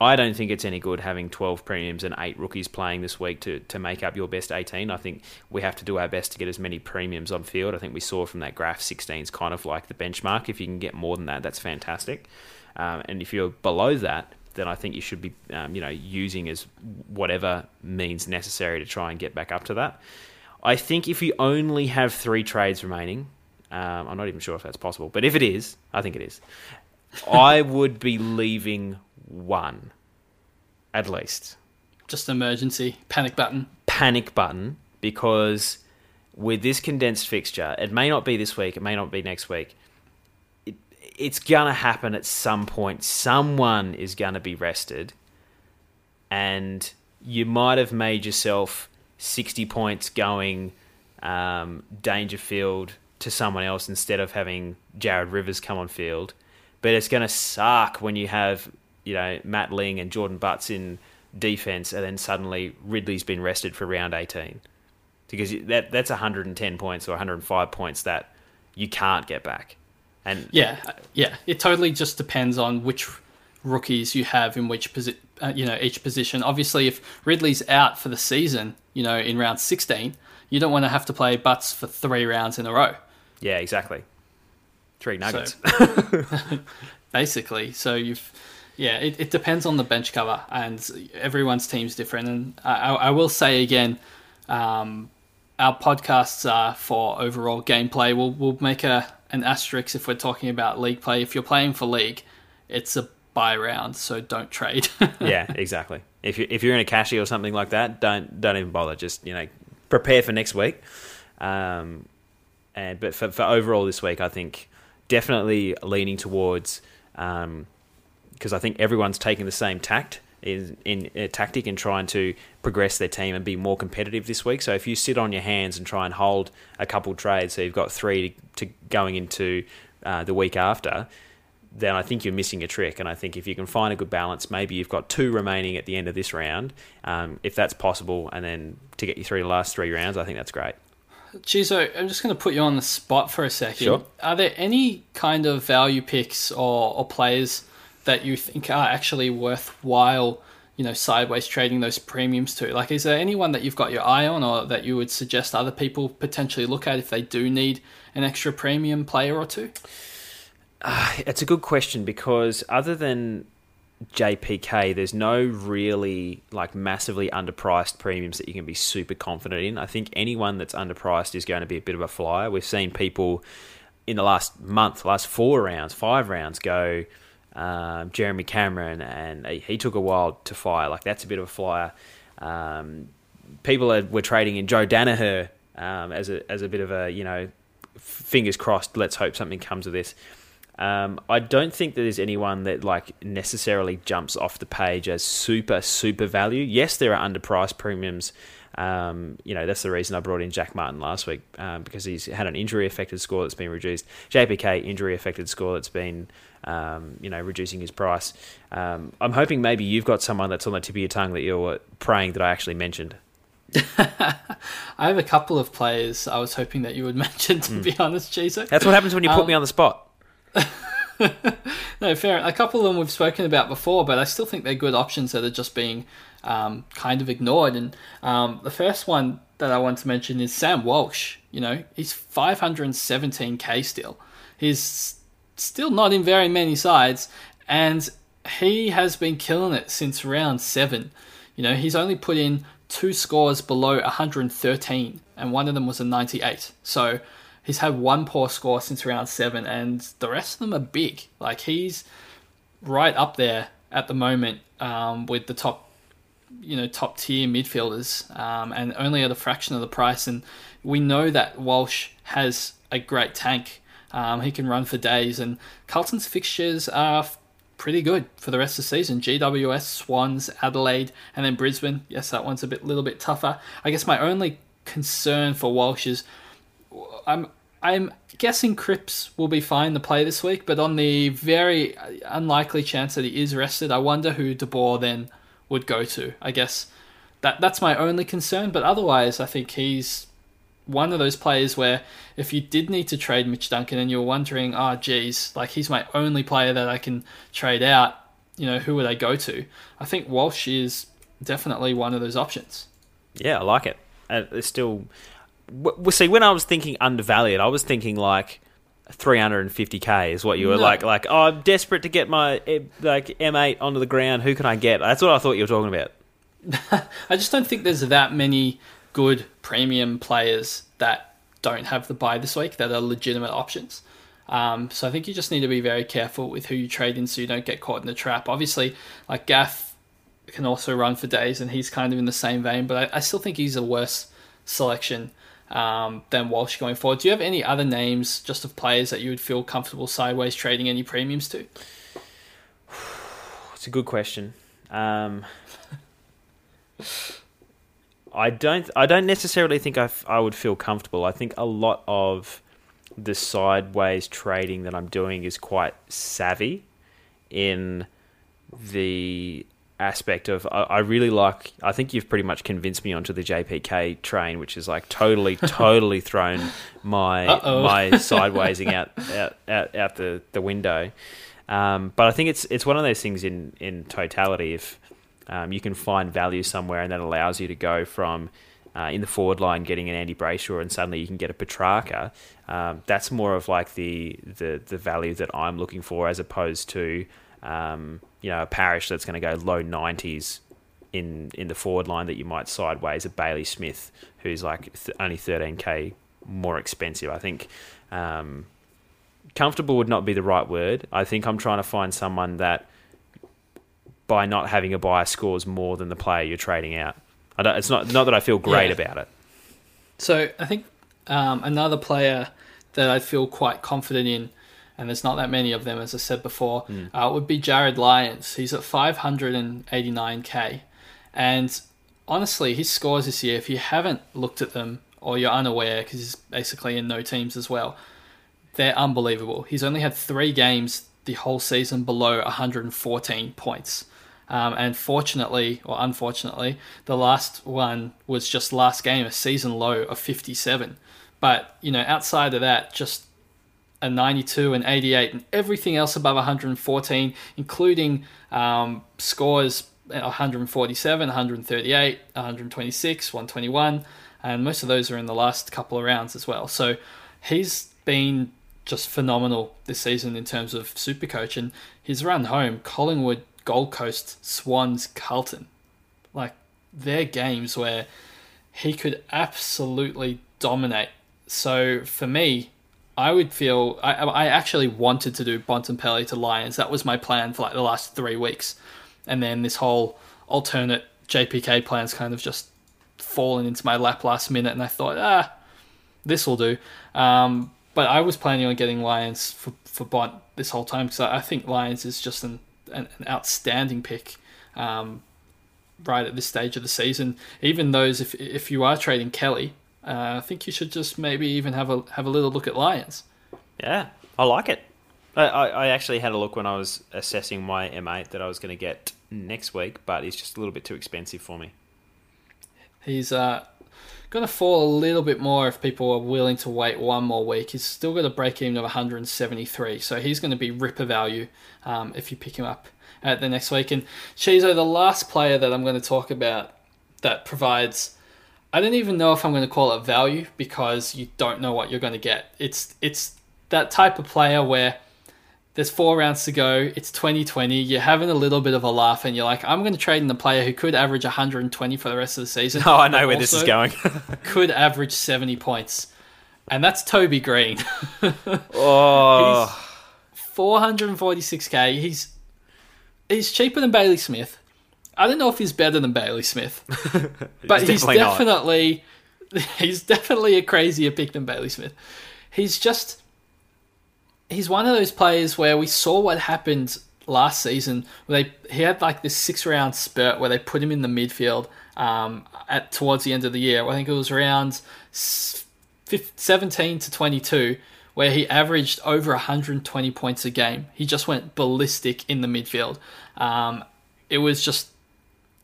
I don't think it's any good having 12 premiums and eight rookies playing this week to, to make up your best 18. I think we have to do our best to get as many premiums on field. I think we saw from that graph 16 is kind of like the benchmark. If you can get more than that, that's fantastic. Um, and if you're below that, then I think you should be, um, you know, using as whatever means necessary to try and get back up to that. I think if you only have three trades remaining, um, I'm not even sure if that's possible, but if it is, I think it is. I would be leaving one, at least. Just emergency panic button. Panic button because with this condensed fixture, it may not be this week, it may not be next week. It, it's gonna happen at some point. Someone is gonna be rested, and you might have made yourself sixty points going um, Dangerfield to someone else instead of having Jared Rivers come on field. But it's going to suck when you have you know Matt Ling and Jordan Butts in defense, and then suddenly Ridley's been rested for round 18. Because that that's 110 points or 105 points that you can't get back. And yeah, yeah, it totally just depends on which rookies you have in which posi- uh, you know each position. Obviously, if Ridley's out for the season, you know in round 16, you don't want to have to play butts for three rounds in a row. Yeah, exactly. Three nuggets. So, *laughs* basically, so you've yeah, it, it depends on the bench cover, and everyone's team's different. And I, I will say again, um, our podcasts are for overall gameplay. We'll we'll make a an asterisk if we're talking about league play. If you're playing for league, it's a buy round, so don't trade. *laughs* yeah, exactly. If you if you're in a cashy or something like that, don't don't even bother. Just you know, prepare for next week. Um, and but for for overall this week, I think definitely leaning towards. Um, because I think everyone's taking the same tact in in a tactic and trying to progress their team and be more competitive this week. So if you sit on your hands and try and hold a couple trades, so you've got three to, to going into uh, the week after, then I think you're missing a trick. And I think if you can find a good balance, maybe you've got two remaining at the end of this round, um, if that's possible, and then to get you through the last three rounds, I think that's great. Chizo, I'm just going to put you on the spot for a second. Sure. Are there any kind of value picks or, or players that you think are actually worthwhile, you know, sideways trading those premiums to? Like, is there anyone that you've got your eye on or that you would suggest other people potentially look at if they do need an extra premium player or two? Uh, it's a good question because other than JPK, there's no really like massively underpriced premiums that you can be super confident in. I think anyone that's underpriced is going to be a bit of a flyer. We've seen people in the last month, last four rounds, five rounds go um, Jeremy Cameron, and he, took a while to fire. Like that's a bit of a flyer. Um, people are, were trading in Joe Daniher um, as a as a bit of a you know fingers crossed. Let's hope something comes of this. Um, I don't think that there's anyone that like necessarily jumps off the page as super super value. Yes, there are underpriced premiums. Um, you know that's the reason I brought in Jack Martin last week um, because he's had an injury affected score that's been reduced. JPK injury affected score that's been um, you know, reducing his price. Um, I'm hoping maybe you've got someone that's on the tip of your tongue that you're praying that I actually mentioned. *laughs* I have a couple of players I was hoping that you would *laughs* mention, to mm. be honest, Chizo. That's what happens when you put um, me on the spot. *laughs* no, fair. A couple of them we've spoken about before, but I still think they're good options that are just being um, kind of ignored. And um, the first one that I want to mention is Sam Walsh. You know, he's 517k still. He's still not in very many sides, and he has been killing it since round seven. You know, he's only put in two scores below 113, and one of them was a 98. So he's had one poor score since round seven, and the rest of them are big. Like he's right up there at the moment um, with the top, you know, top tier midfielders, um, and only at a fraction of the price. And we know that Walsh has a great tank. Um, he can run for days, and Carlton's fixtures are pretty good for the rest of the season. GWS, Swans, Adelaide, and then Brisbane. Yes, that one's a bit, little bit tougher. I guess my only concern for Walsh is I'm I'm guessing Cripps will be fine to play this week, but on the very unlikely chance that he is rested, I wonder who De Boer then would go to. I guess that that's my only concern, but otherwise, I think he's one of those players where if you did need to trade Mitch Duncan and you're wondering, oh, geez, like he's my only player that I can trade out, you know, who would I go to? I think Walsh is definitely one of those options. Yeah, I like it. Uh, it's still, we see, when I was thinking undervalued, I was thinking like 350k is what you were no. like. Like, oh, I'm desperate to get my eh, like M8 onto the ground. Who can I get? That's what I thought you were talking about. *laughs* I just don't think there's that many good premium players that don't have the buy this week that are legitimate options. Um, so I think you just need to be very careful with who you trade in so you don't get caught in the trap. Obviously, like Gaff can also run for days and he's kind of in the same vein, but I, I still think he's a worse selection um, than Walsh going forward. Do you have any other names just of players that you would feel comfortable sideways trading any premiums to? *sighs* It's a good question. Um, *laughs* I don't. I don't necessarily think I, f- I would feel comfortable. I think a lot of the sideways trading that I'm doing is quite savvy in the aspect of I, I, really like. I think you've pretty much convinced me onto the JPK train, which is like totally, *laughs* totally thrown my Uh-oh. my *laughs* sidewaysing out, out out out the the window. Um, but I think it's it's one of those things in in totality. If um, you can find value somewhere, and that allows you to go from uh, in the forward line getting an Andy Brayshaw, and suddenly you can get a Petracca. Um, that's more of like the, the the value that I'm looking for, as opposed to um, you know a parish that's going to go low 90s in in the forward line that you might sideways a Bailey Smith, who's like th- only 13k more expensive. I think. Um, comfortable would not be the right word. I think I'm trying to find someone that, by not having a buyer, scores more than the player you're trading out. it's not not that I feel great yeah. about it. So I think um, another player that I feel quite confident in, and there's not that many of them, as I said before, mm. uh, would be Jarryd Lyons. He's at 589k, and honestly, his scores this year, if you haven't looked at them or you're unaware, because he's basically in no teams as well they're unbelievable. He's only had three games the whole season below 114 points. Um, and fortunately, or unfortunately, the last one was just last game, a season low of 57. But, you know, outside of that, just a 92 and 88 and everything else above 114, including um, scores 147, 138, 126, 121, and most of those are in the last couple of rounds as well. So he's been just phenomenal this season in terms of super coach and his run home collingwood gold coast swans carlton. Like they're games where he could absolutely dominate. So for me i would feel i, I actually wanted to do bontempelli to Lyons. That was my plan for like the last three weeks. And then this whole alternate jpk plans kind of just fallen into my lap last minute and i thought ah this will do. Um, but I was planning on getting Lyons for for Bont this whole time because I, I, think Lyons is just an an, an outstanding pick. Um, right at this stage of the season, even those if if you are trading Kelly, uh, I think you should just maybe even have a have a little look at Lyons. Yeah, I like it. I, I actually had a look when I was assessing my M8 that I was going to get next week, but he's just a little bit too expensive for me. He's uh, going to fall a little bit more if people are willing to wait one more week. He's still got a break even of 173, so he's going to be ripper value um, if you pick him up at the next week. And Chizo, the last player that I'm going to talk about that provides. I don't even know if I'm going to call it value because you don't know what you're going to get. It's it's that type of player where there's four rounds to go. It's 2020. You're having a little bit of a laugh, and you're like, I'm going to trade in the player who could average 120 for the rest of the season. Oh, I know where this is going. *laughs* *laughs* could average 70 points, and that's Toby Greene. *laughs* oh, 446k. He's he's cheaper than Bailey Smith. I don't know if he's better than Bailey Smith, but he's definitely, he's definitely, he's definitely a crazier pick than Bailey Smith. He's just he's one of those players where we saw what happened last season. They he had like this six round spurt where they put him in the midfield um, at towards the end of the year. I think it was around 17 to 22 where he averaged over 120 points a game. He just went ballistic in the midfield. Um, it was just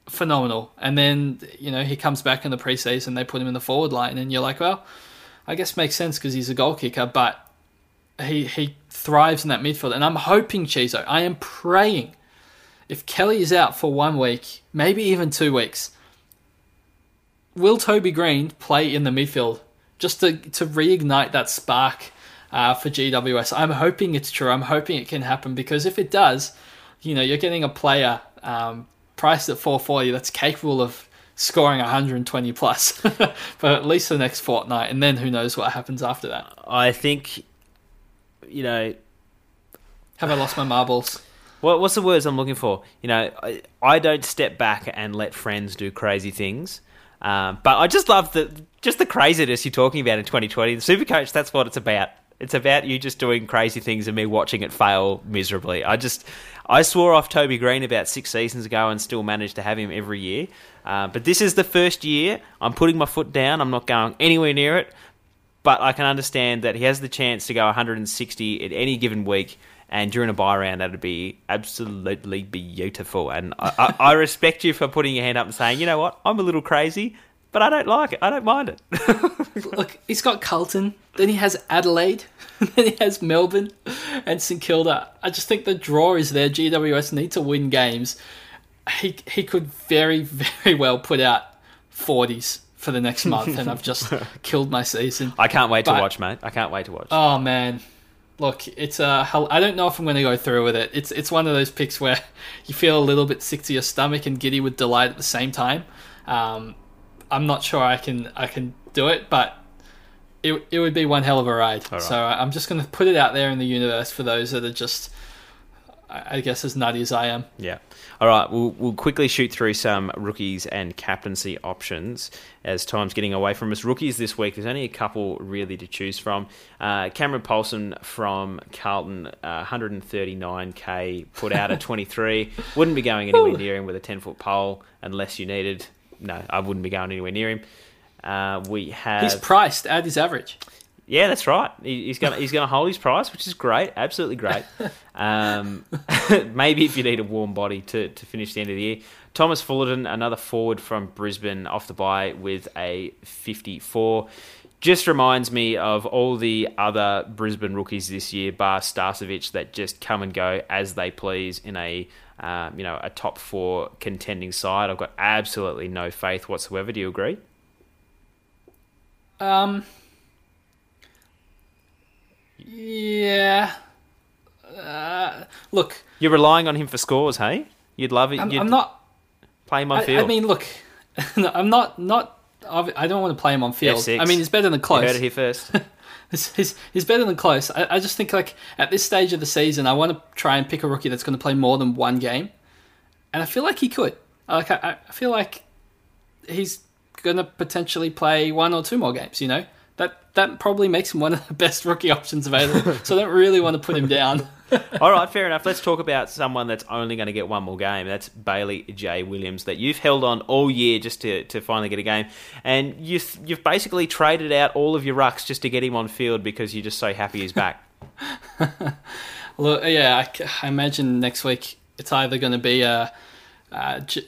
phenomenal. And then, you know, he comes back in the preseason, they put him in the forward line, and you're like, well, I guess makes sense because he's a goal kicker, but he he thrives in that midfield, and I'm hoping Chizo. I am praying if Kelly is out for one week, maybe even two weeks, will Toby Greene play in the midfield just to to reignite that spark uh, for GWS? I'm hoping it's true. I'm hoping it can happen because if it does, you know, you're getting a player um, priced at 440 that's capable of scoring 120 plus *laughs* for at least the next fortnight, and then who knows what happens after that. I think you know, have I lost my marbles? What, what's the words I'm looking for? You know, I, I don't step back and let friends do crazy things. Um, but I just love the just the craziness you're talking about in 2020. The Supercoach, that's what it's about. It's about you just doing crazy things and me watching it fail miserably. I just I swore off Toby Greene about six seasons ago and still managed to have him every year. Uh, but this is the first year I'm putting my foot down. I'm not going anywhere near it but I can understand that he has the chance to go 160 at any given week, and during a buy round, that'd be absolutely beautiful. And I, I, I, respect you for putting your hand up and saying, you know what, I'm a little crazy, but I don't like it. I don't mind it. *laughs* Look, he's got Carlton, then he has Adelaide, *laughs* then he has Melbourne and St Kilda. I just think the draw is there. GWS need to win games. He he could very *laughs* very well put out forties for the next month, and I've just *laughs* killed my season. I can't wait but, to watch, mate. I can't wait to watch. Oh man, look, it's a. Uh, I don't know if I'm going to go through with it. It's it's one of those picks where *laughs* you feel a little bit sick to your stomach and giddy with delight at the same time. Um, I'm not sure I can I can do it, but it it would be one hell of a ride. Right. So I'm just going to put it out there in the universe for those that are just, I guess, as nutty as I am. Yeah. All right, we'll, we'll quickly shoot through some rookies and captaincy options as time's getting away from us. Rookies this week, there's only a couple really to choose from. Uh, Cameron Polson from Carlton, uh, 139k, put out at *laughs* 23. Wouldn't be going anywhere near him with a 10 foot pole unless you needed. No, I wouldn't be going anywhere near him. Uh, we have. He's priced at his average. Yeah, that's right. he's gonna he's going to hold his price, which is great, absolutely great. *laughs* Um, *laughs* maybe if you need a warm body to, to finish the end of the year. Thomas Fullarton, another forward from Brisbane, off the bye with a 54. Just reminds me of all the other Brisbane rookies this year, bar Starcevich, that just come and go as they please in a um, you know a top four contending side. I've got absolutely no faith whatsoever. Do you agree? Um, yeah. Uh, look, you're relying on him for scores, hey? You'd love it. I'm, I'm not play him on I, field. I mean, look, *laughs* I'm not not. I don't want to play him on field. F6. I mean, he's better than close. You heard it here first. *laughs* he's, he's better than close. I, I just think like at this stage of the season, I want to try and pick a rookie that's going to play more than one game, and I feel like he could. Like I, I feel like he's going to potentially play one or two more games. You know, that probably makes him one of the best rookie options available. so I don't really want to put him down. *laughs* All right, fair enough. Let's talk about someone that's only going to get one more game. That's Bailey J. Williams, that you've held on all year just to, to finally get a game. And you've, you've basically traded out all of your rucks just to get him on field because you're just so happy he's back. *laughs* Look, yeah, I, I, imagine next week it's either going to be a, a J,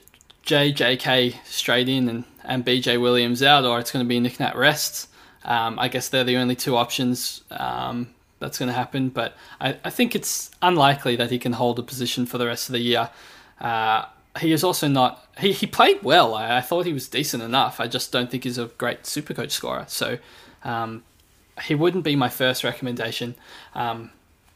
JJK straight in and, and BJ Williams out, or it's going to be Nick Nat rests. Um, I guess they're the only two options um, that's going to happen, but I, I, think it's unlikely that he can hold a position for the rest of the year. Uh, he is also not. He, he played well. I, I, thought he was decent enough. I just don't think he's a great super coach scorer. So um, he wouldn't be my first recommendation. Um,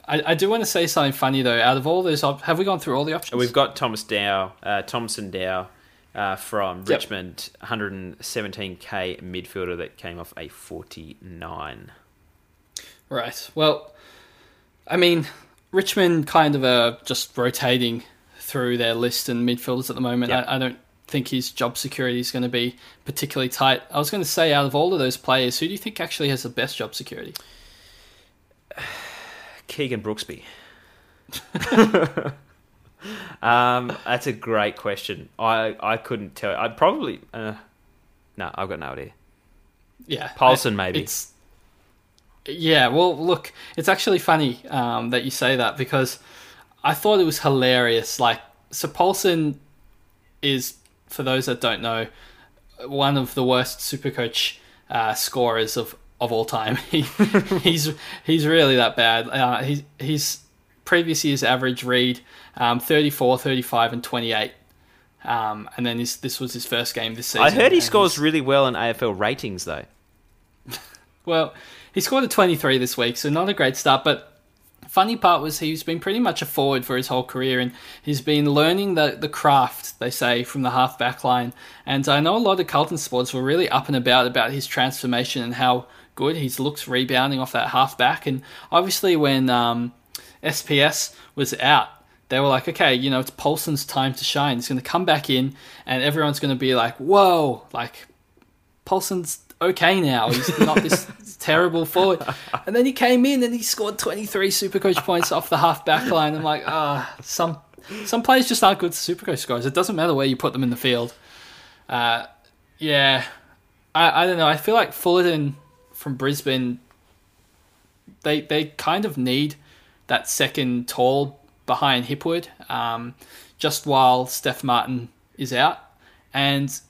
I, I, do want to say something funny though. Out of all those, op- have we gone through all the options? We've got Thomas Dow, uh, Thomson Dow, uh, from yep. Richmond, 117k midfielder that came off a 49. Right. Well, I mean, Richmond kind of are just rotating through their list and midfielders at the moment. Yep. I, I, don't think his job security is going to be particularly tight. I was going to say, out of all of those players, who do you think actually has the best job security? *sighs* Keegan Brooksby. *laughs* *laughs* Um, that's a great question. I, I couldn't tell. I'd probably. Uh, no, I've got no idea. Yeah. Polson, maybe. It's, yeah, well, look, it's actually funny um, that you say that because I thought it was hilarious. Like, so Polson is, for those that don't know, one of the worst Supercoach uh, scorers of, of all time. *laughs* He, he's he's really that bad. Uh, he, he's previous year's average read um, 34, 35, and 28. Um, and then his, this was his first game this season. I heard he scores really well in AFL ratings, though. *laughs* well, he scored a 23 this week, so not a great start. But funny part was he's been pretty much a forward for his whole career, and he's been learning the, the craft, they say, from the half back line. And I know a lot of Carlton sports were really up and about about his transformation and how good he's looked rebounding off that half back. And obviously, when um, SPS was out, they were like, okay, you know, it's Polson's time to shine. He's going to come back in, and everyone's going to be like, whoa, like Polson's okay now. He's not this *laughs* terrible forward. And then he came in and he scored 23 Supercoach points off the half back line. I'm like, ah, oh, some some players just aren't good Supercoach scores. It doesn't matter where you put them in the field. Uh, yeah, I, I don't know. I feel like Fullarton from Brisbane, they they kind of need that second tall behind Hipwood, um, just while Stef Martin is out, and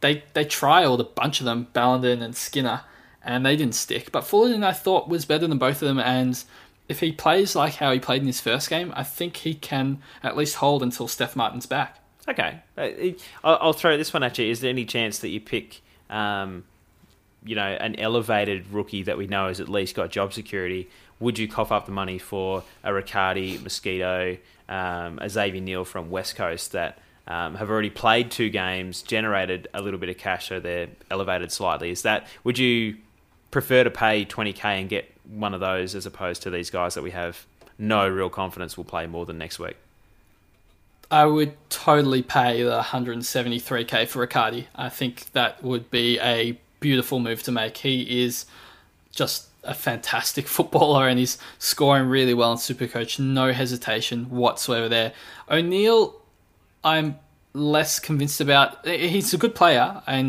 they they trialed a bunch of them, Ballenden and Skinner, and they didn't stick. But Fullarton, I thought, was better than both of them, and if he plays like how he played in his first game, I think he can at least hold until Stef Martin's back. Okay, uh, I'll throw this one at you. Is there any chance that you pick, um, you know, an elevated rookie that we know has at least got job security? Would you cough up the money for a Riccardi, Mosquito, um, a Xavier O'Neill from West Coast that um, have already played two games, generated a little bit of cash, so they're elevated slightly? Is that would you prefer to pay twenty k and get one of those as opposed to these guys that we have no real confidence will play more than next week? I would totally pay the 173k for Riccardi. I think that would be a beautiful move to make. He is just a fantastic *laughs* footballer and he's scoring really well in Supercoach. No hesitation whatsoever there. O'Neill, I'm less convinced about. He's a good player and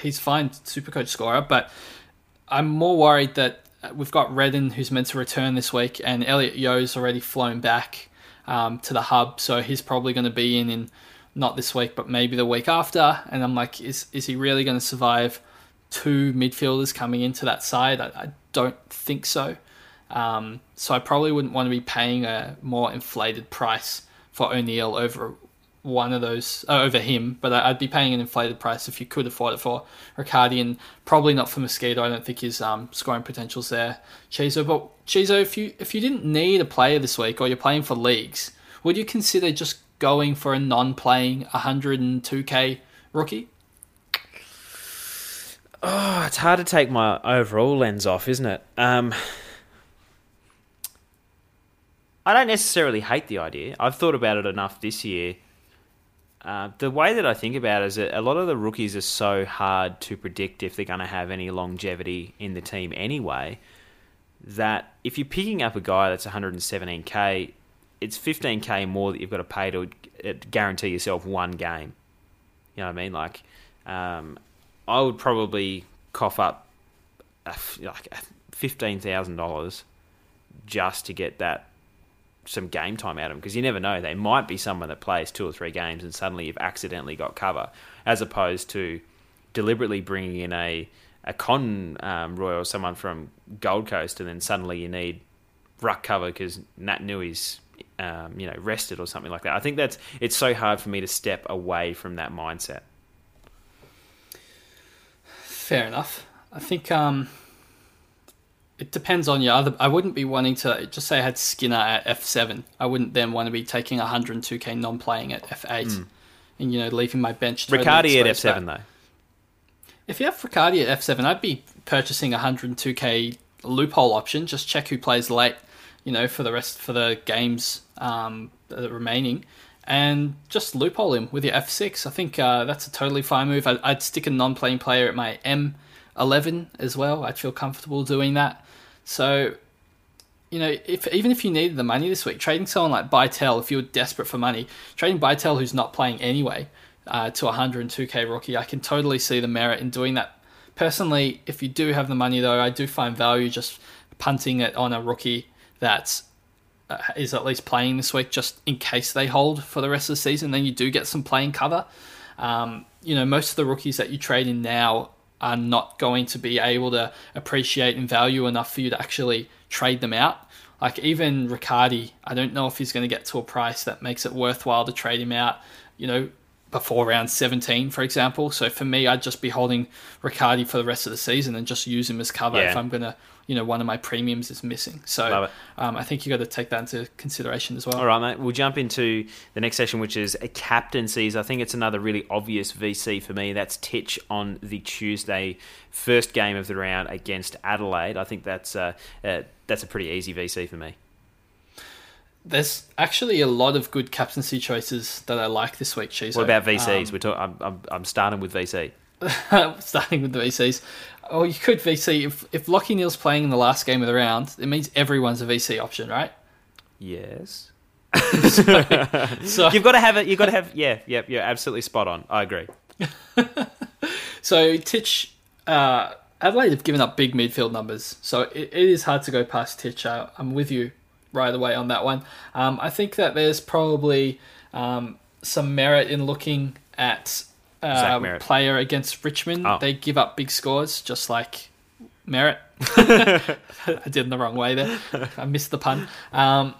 he's fine Supercoach scorer, but I'm more worried that we've got Redden who's meant to return this week and Elliot Yeo's already flown back um, to the hub, so he's probably going to be in in not this week, but maybe the week after. And I'm like, is is he really going to survive two midfielders coming into that side? I, I don't think so. Um, so I probably wouldn't want to be paying a more inflated price for O'Neill over one of those uh, over him, but I'd be paying an inflated price if you could afford it for Riccardi, and probably not for Mosquito. I don't think his um, scoring potential's there. Chizo, but Chizo, if you if you didn't need a player this week, or you're playing for leagues, would you consider just going for a non-playing 102k rookie? Oh, it's hard to take my overall lens off, isn't it? Um, I don't necessarily hate the idea. I've thought about it enough this year uh, the way that I think about it is that a lot of the rookies are so hard to predict if they're going to have any longevity in the team anyway. That if you're picking up a guy that's 117k, it's 15k more that you've got to pay to guarantee yourself one game. You know what I mean? Like, um, I would probably cough up like fifteen thousand dollars just to get that some game time out of them because you never know. They might be someone that plays two or three games and suddenly you've accidentally got cover, as opposed to deliberately bringing in a a con um, or someone from Gold Coast and then suddenly you need ruck cover because Nat Nui's um, you know rested or something like that. I think that's it's so hard for me to step away from that mindset. Fair enough. I think um, it depends on your other. I wouldn't be wanting to just say I had Skinner at F seven. I wouldn't then want to be taking 102k non-playing at F eight, mm. and you know leaving my bench. Totally Riccardi at F seven though. If you have Riccardi at F seven, I'd be purchasing 102k loophole option. Just check who plays late, you know, for the rest for the games um, remaining, and just loophole him with your F six. I think uh, that's a totally fine move. I'd, I'd stick a non-playing player at my M. 11 as well. I'd feel comfortable doing that. So, you know, if even if you needed the money this week, trading someone like Bytel, if you're desperate for money, trading Bytel who's not playing anyway uh, to 102k rookie, I can totally see the merit in doing that. Personally, if you do have the money though, I do find value just punting it on a rookie that uh, is at least playing this week, just in case they hold for the rest of the season. Then you do get some playing cover. Um, you know, most of the rookies that you trade in now are not going to be able to appreciate and value enough for you to actually trade them out. Like even Riccardi, I don't know if he's going to get to a price that makes it worthwhile to trade him out. You know, before round 17, for example. So for me, I'd just be holding Riccardi for the rest of the season and just use him as cover yeah. if I'm going to, you know, one of my premiums is missing. So um, I think you got to take that into consideration as well. All right, mate. We'll jump into the next session, which is a captaincies. I think it's another really obvious VC for me. That's Titch on the Tuesday, first game of the round against Adelaide. I think that's uh, uh, that's a pretty easy VC for me there's actually a lot of good captaincy choices that I like this week, Cheese. What about VCs? Um, We're talk- I'm, I'm, I'm starting with VC. *laughs* starting with the VCs. Oh, you could VC if if Lachie Neale's playing in the last game of the round. It means everyone's a VC option, right? Yes. *laughs* so, so, *laughs* you've got to have it. You've got to have. Yeah, yeah, you're absolutely spot on. I agree. so Titch, uh, Adelaide have given up big midfield numbers, so it, it is hard to go past Titch. Uh, I'm with you right away on that one. Um, I think that there's probably um, some merit in looking at uh, player against Richmond. Oh. They give up big scores, just like Merrett. *laughs* *laughs* I did in the wrong way there. I missed the pun. Um,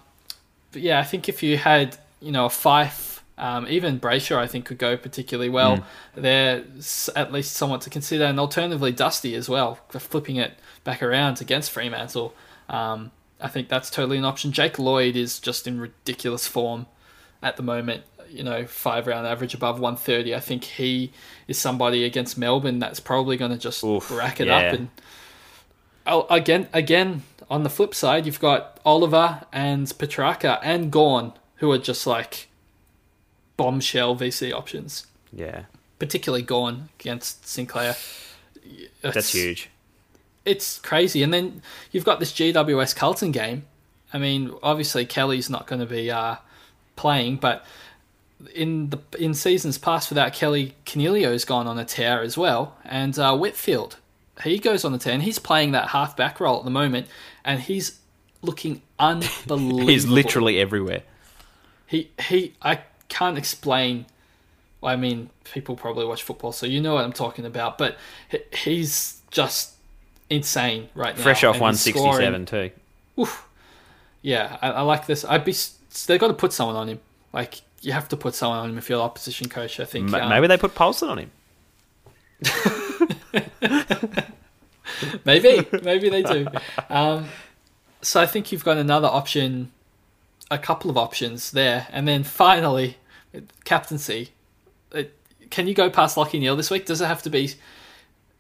but yeah, I think if you had you know a Fyfe, um, even Brayshaw, I think could go particularly well. Mm. There's at least somewhat to consider, and alternatively Dusty as well, flipping it back around against Fremantle. Um, I think that's totally an option. Jake Lloyd is just in ridiculous form at the moment. You know, five round average above 130. I think he is somebody against Melbourne that's probably going to just Oof, rack it yeah. up. And oh, again, again on the flip side, you've got Oliver and Petracca and Gawn who are just like bombshell VC options. Yeah, particularly Gawn against Sinclair. It's, that's huge it's crazy. And then you've got this GWS Carlton game. I mean, obviously Kelly's not going to be uh, playing, but in the in seasons past without Kelly, Coniglio's gone on a tear as well, and uh, Whitfield he goes on the tear, and he's playing that half back role at the moment, and he's looking *laughs* unbelievable. he's literally everywhere. He he, I can't explain. I mean, people probably watch football, so you know what I'm talking about. But he's just insane right now. Fresh off 167 too. Oof. Yeah, I, I, like this. I'd be. They've got to put someone on him. Like you have to put someone on him if you're opposition coach. I think. M- um, maybe they put Polson on him. *laughs* maybe, maybe they do. Um, so I think you've got another option, a couple of options there, and then finally, captaincy. Can you go past Lachie Neale this week? Does it have to be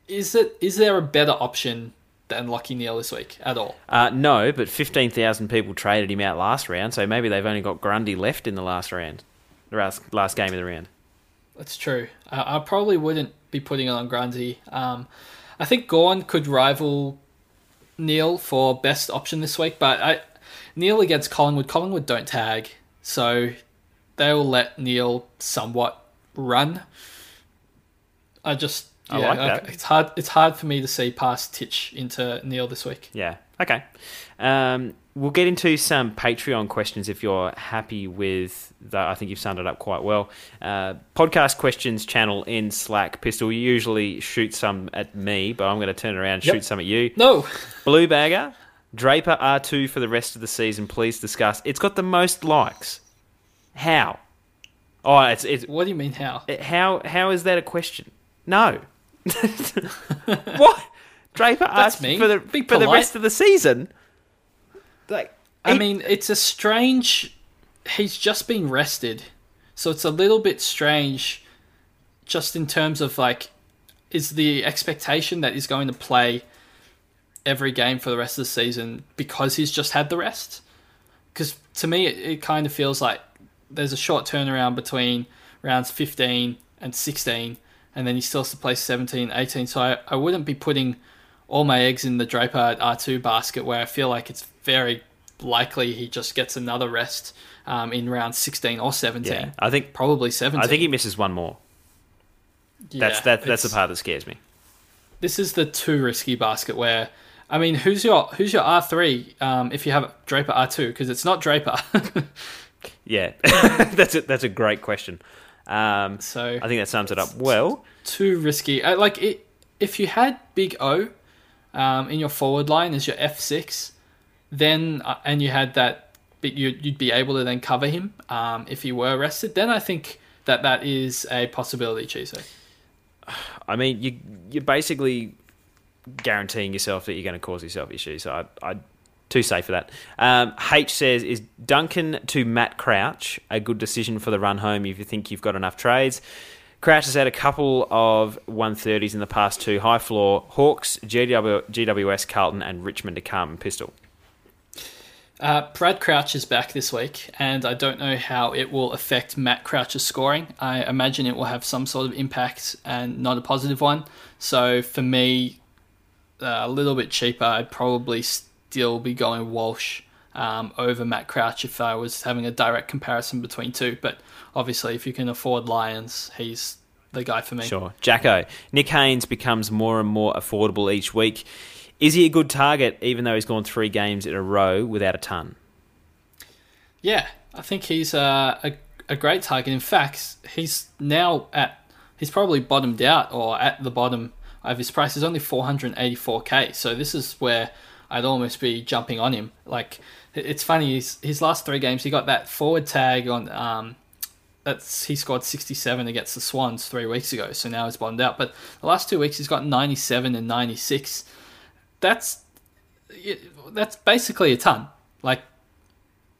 is it is there a better option than Lachie Neale this week at all? Uh, no, but fifteen thousand people traded him out last round, so maybe they've only got Grundy left in the last round, last, last game of the round. That's true. I, I probably wouldn't be putting it on Grundy. Um, I think Gawn could rival Neale for best option this week, but I, Neale against Collingwood. Collingwood don't tag, so they will let Neale somewhat run. I just I like that. It's hard. It's hard for me to see past Titch into Neale this week. Yeah. Okay. Um, we'll get into some Patreon questions if you're happy with that. I think you've summed it up quite well. Uh, podcast questions channel in Slack. Pistol you usually shoot some at me, but I'm going to turn around and yep. shoot some at you. No. Blue Bagger. Draper R2 for the rest of the season. Please discuss. It's got the most likes. How? Oh, it's, it's What do you mean how? How how is that a question? No. *laughs* what? Draper That's asked me. for the Be for the rest of the season. Like, I mean, it's a strange. He's just been rested, so it's a little bit strange, just in terms of like, is the expectation that he's going to play every game for the rest of the season because he's just had the rest? Because to me, it, it kind of feels like there's a short turnaround between rounds 15 and 16 and then he still has to play 17, 18. So I, I wouldn't be putting all my eggs in the Draper R2 basket where I feel like it's very likely he just gets another rest um, in round 16 or 17. Yeah, I think probably 17. I think he misses one more. Yeah, that's that, that's the part that scares me. This is the too risky basket where I mean, who's your who's your R three um, if you have Draper R two because it's not Draper. *laughs* yeah, *laughs* that's a, that's a great question. Um, so I think that sums it up well. Too risky. Uh, like it, if you had Big O um, in your forward line as your F six, then uh, and you had that, you'd, you'd be able to then cover him um, if he were arrested. Then I think that that is a possibility, Chizo. I mean, you you're basically guaranteeing yourself that you're going to cause yourself issues. So I, I too safe for that. Um, H says, is Duncan to Matt Crouch a good decision for the run home if you think you've got enough trades? Crouch has had a couple of 130s in the past two high floor Hawks, GW, GWS, Carlton, and Richmond to come. Pistol. Uh, Brad Crouch is back this week, and I don't know how it will affect Matt Crouch's scoring. I imagine it will have some sort of impact and not a positive one. So for me, uh, a little bit cheaper, I'd probably still be going Walsh um, over Matt Crouch if I was having a direct comparison between two. But obviously, if you can afford Lyons, he's the guy for me. Sure. Jacko. Nick Haynes becomes more and more affordable each week. Is he a good target, even though he's gone three games in a row without a ton? Yeah, I think he's uh, a a great target. In fact, he's now at he's probably bottomed out or at the bottom of his price. Is only 484k. So this is where I'd almost be jumping on him. Like it's funny, his his last three games he got that forward tag on. Um, that's he scored 67 against the Swans three weeks ago. So now he's bottomed out. But the last two weeks he's got 97 and 96. That's that's basically a ton. Like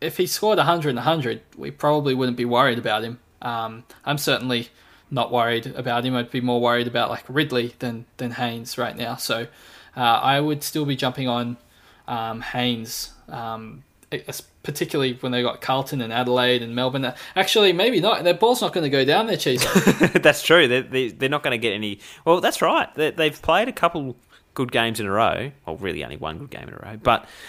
if he scored 100 and 100, we probably wouldn't be worried about him. Um, I'm certainly not worried about him. I'd be more worried about like Ridley than than Haynes right now. So uh, I would still be jumping on um, Haynes, um, particularly when they got Carlton and Adelaide and Melbourne. Actually, maybe not. Their ball's not going to go down there, Cheese. *laughs* that's true. They're, they're not going to get any. Well, that's right. They've played a couple good games in a row. Well, really only one good game in a row, but *laughs* *laughs*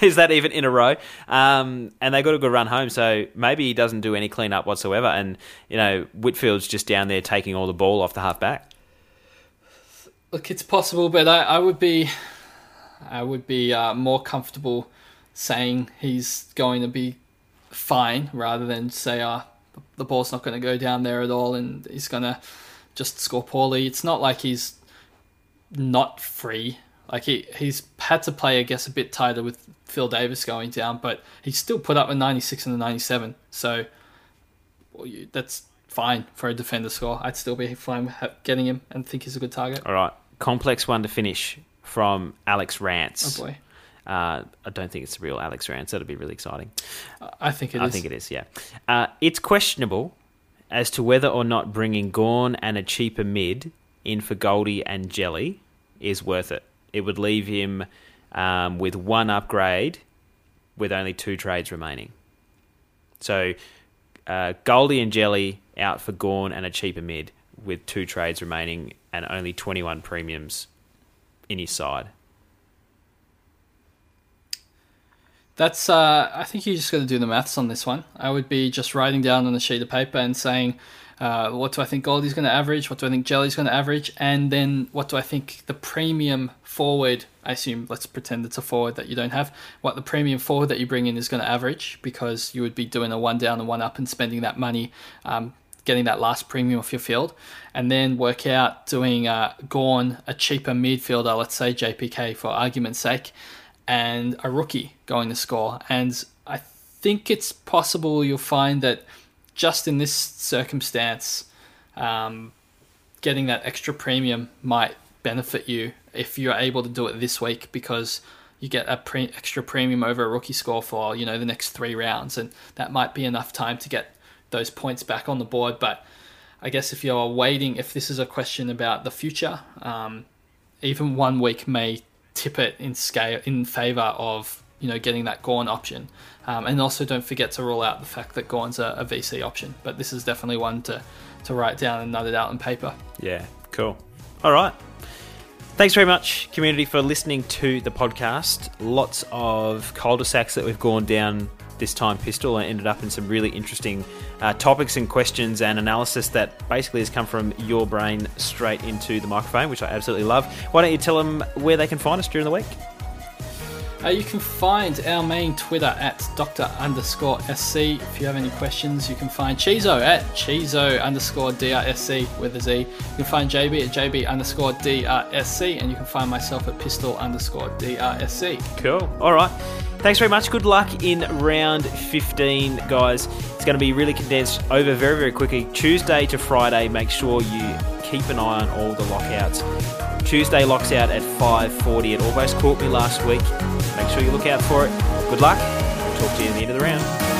is that even in a row? Um, and they got a good run home, so maybe he doesn't do any clean up whatsoever. And you know, Whitfield's just down there taking all the ball off the half back. Look, it's possible, but I, I would be, I would be uh, more comfortable saying he's going to be fine rather than say, uh, the ball's not going to go down there at all and he's going to just score poorly. It's not like he's not free. Like he he's had to play, I guess, a bit tighter with Phil Davis going down, but he still put up a 96 and a 97. So well, you, that's fine for a defender score. I'd still be fine getting him and think he's a good target. All right, complex one to finish from Alex Rance. Oh boy. Uh, I don't think it's the real Alex Rance. That'd be really exciting. I think it I is. think it is. Yeah, uh, it's questionable as to whether or not bringing Gawn and a cheaper mid in for Goldie and Jelly is worth it. It would leave him um, with one upgrade with only two trades remaining. So uh, Goldie and Jelly out for Gawn and a cheaper mid with two trades remaining and only 21 premiums his side. That's. Uh, I think you just got to do the maths on this one. I would be just writing down on a sheet of paper and saying, uh, what do I think Goldie's going to average? What do I think Jelly's going to average? And then what do I think the premium forward? I assume let's pretend it's a forward that you don't have. What the premium forward that you bring in is going to average because you would be doing a one down and one up and spending that money. Um, getting that last premium off your field, and then work out doing uh, Gawn, a cheaper midfielder, let's say JPK for argument's sake, and a rookie going to score. And I think it's possible you'll find that just in this circumstance, um, getting that extra premium might benefit you if you're able to do it this week because you get a pre- extra premium over a rookie score for you know the next three rounds, and that might be enough time to get those points back on the board. But I guess if you're waiting, if this is a question about the future, um, even one week may tip it in scale in favor of you know getting that Gawn option. Um, and also don't forget to rule out the fact that Gawn's a, a, VC option. But this is definitely one to, to write down and nut it out on paper. Yeah, cool. All right. Thanks very much, community, for listening to the podcast. Lots of cul-de-sacs that we've gone down this time, Pistol, and ended up in some really interesting uh, topics and questions and analysis that basically has come from your brain straight into the microphone, which I absolutely love. Why don't you tell them where they can find us during the week? Uh, you can find our main Twitter at Dr. underscore SC. If you have any questions, you can find Chizo at Chizo underscore DRSC with a Z. You can find JB at JB underscore DRSC, and you can find myself at Pistol underscore DRSC. Cool. All right. Thanks very much. Good luck in round 15, guys. It's going to be really condensed over very, very quickly. Tuesday to Friday, make sure you keep an eye on all the lockouts. Tuesday locks out at 5.40. It almost caught me last week. Make sure you look out for it. Good luck. Talk to you at the end of the round.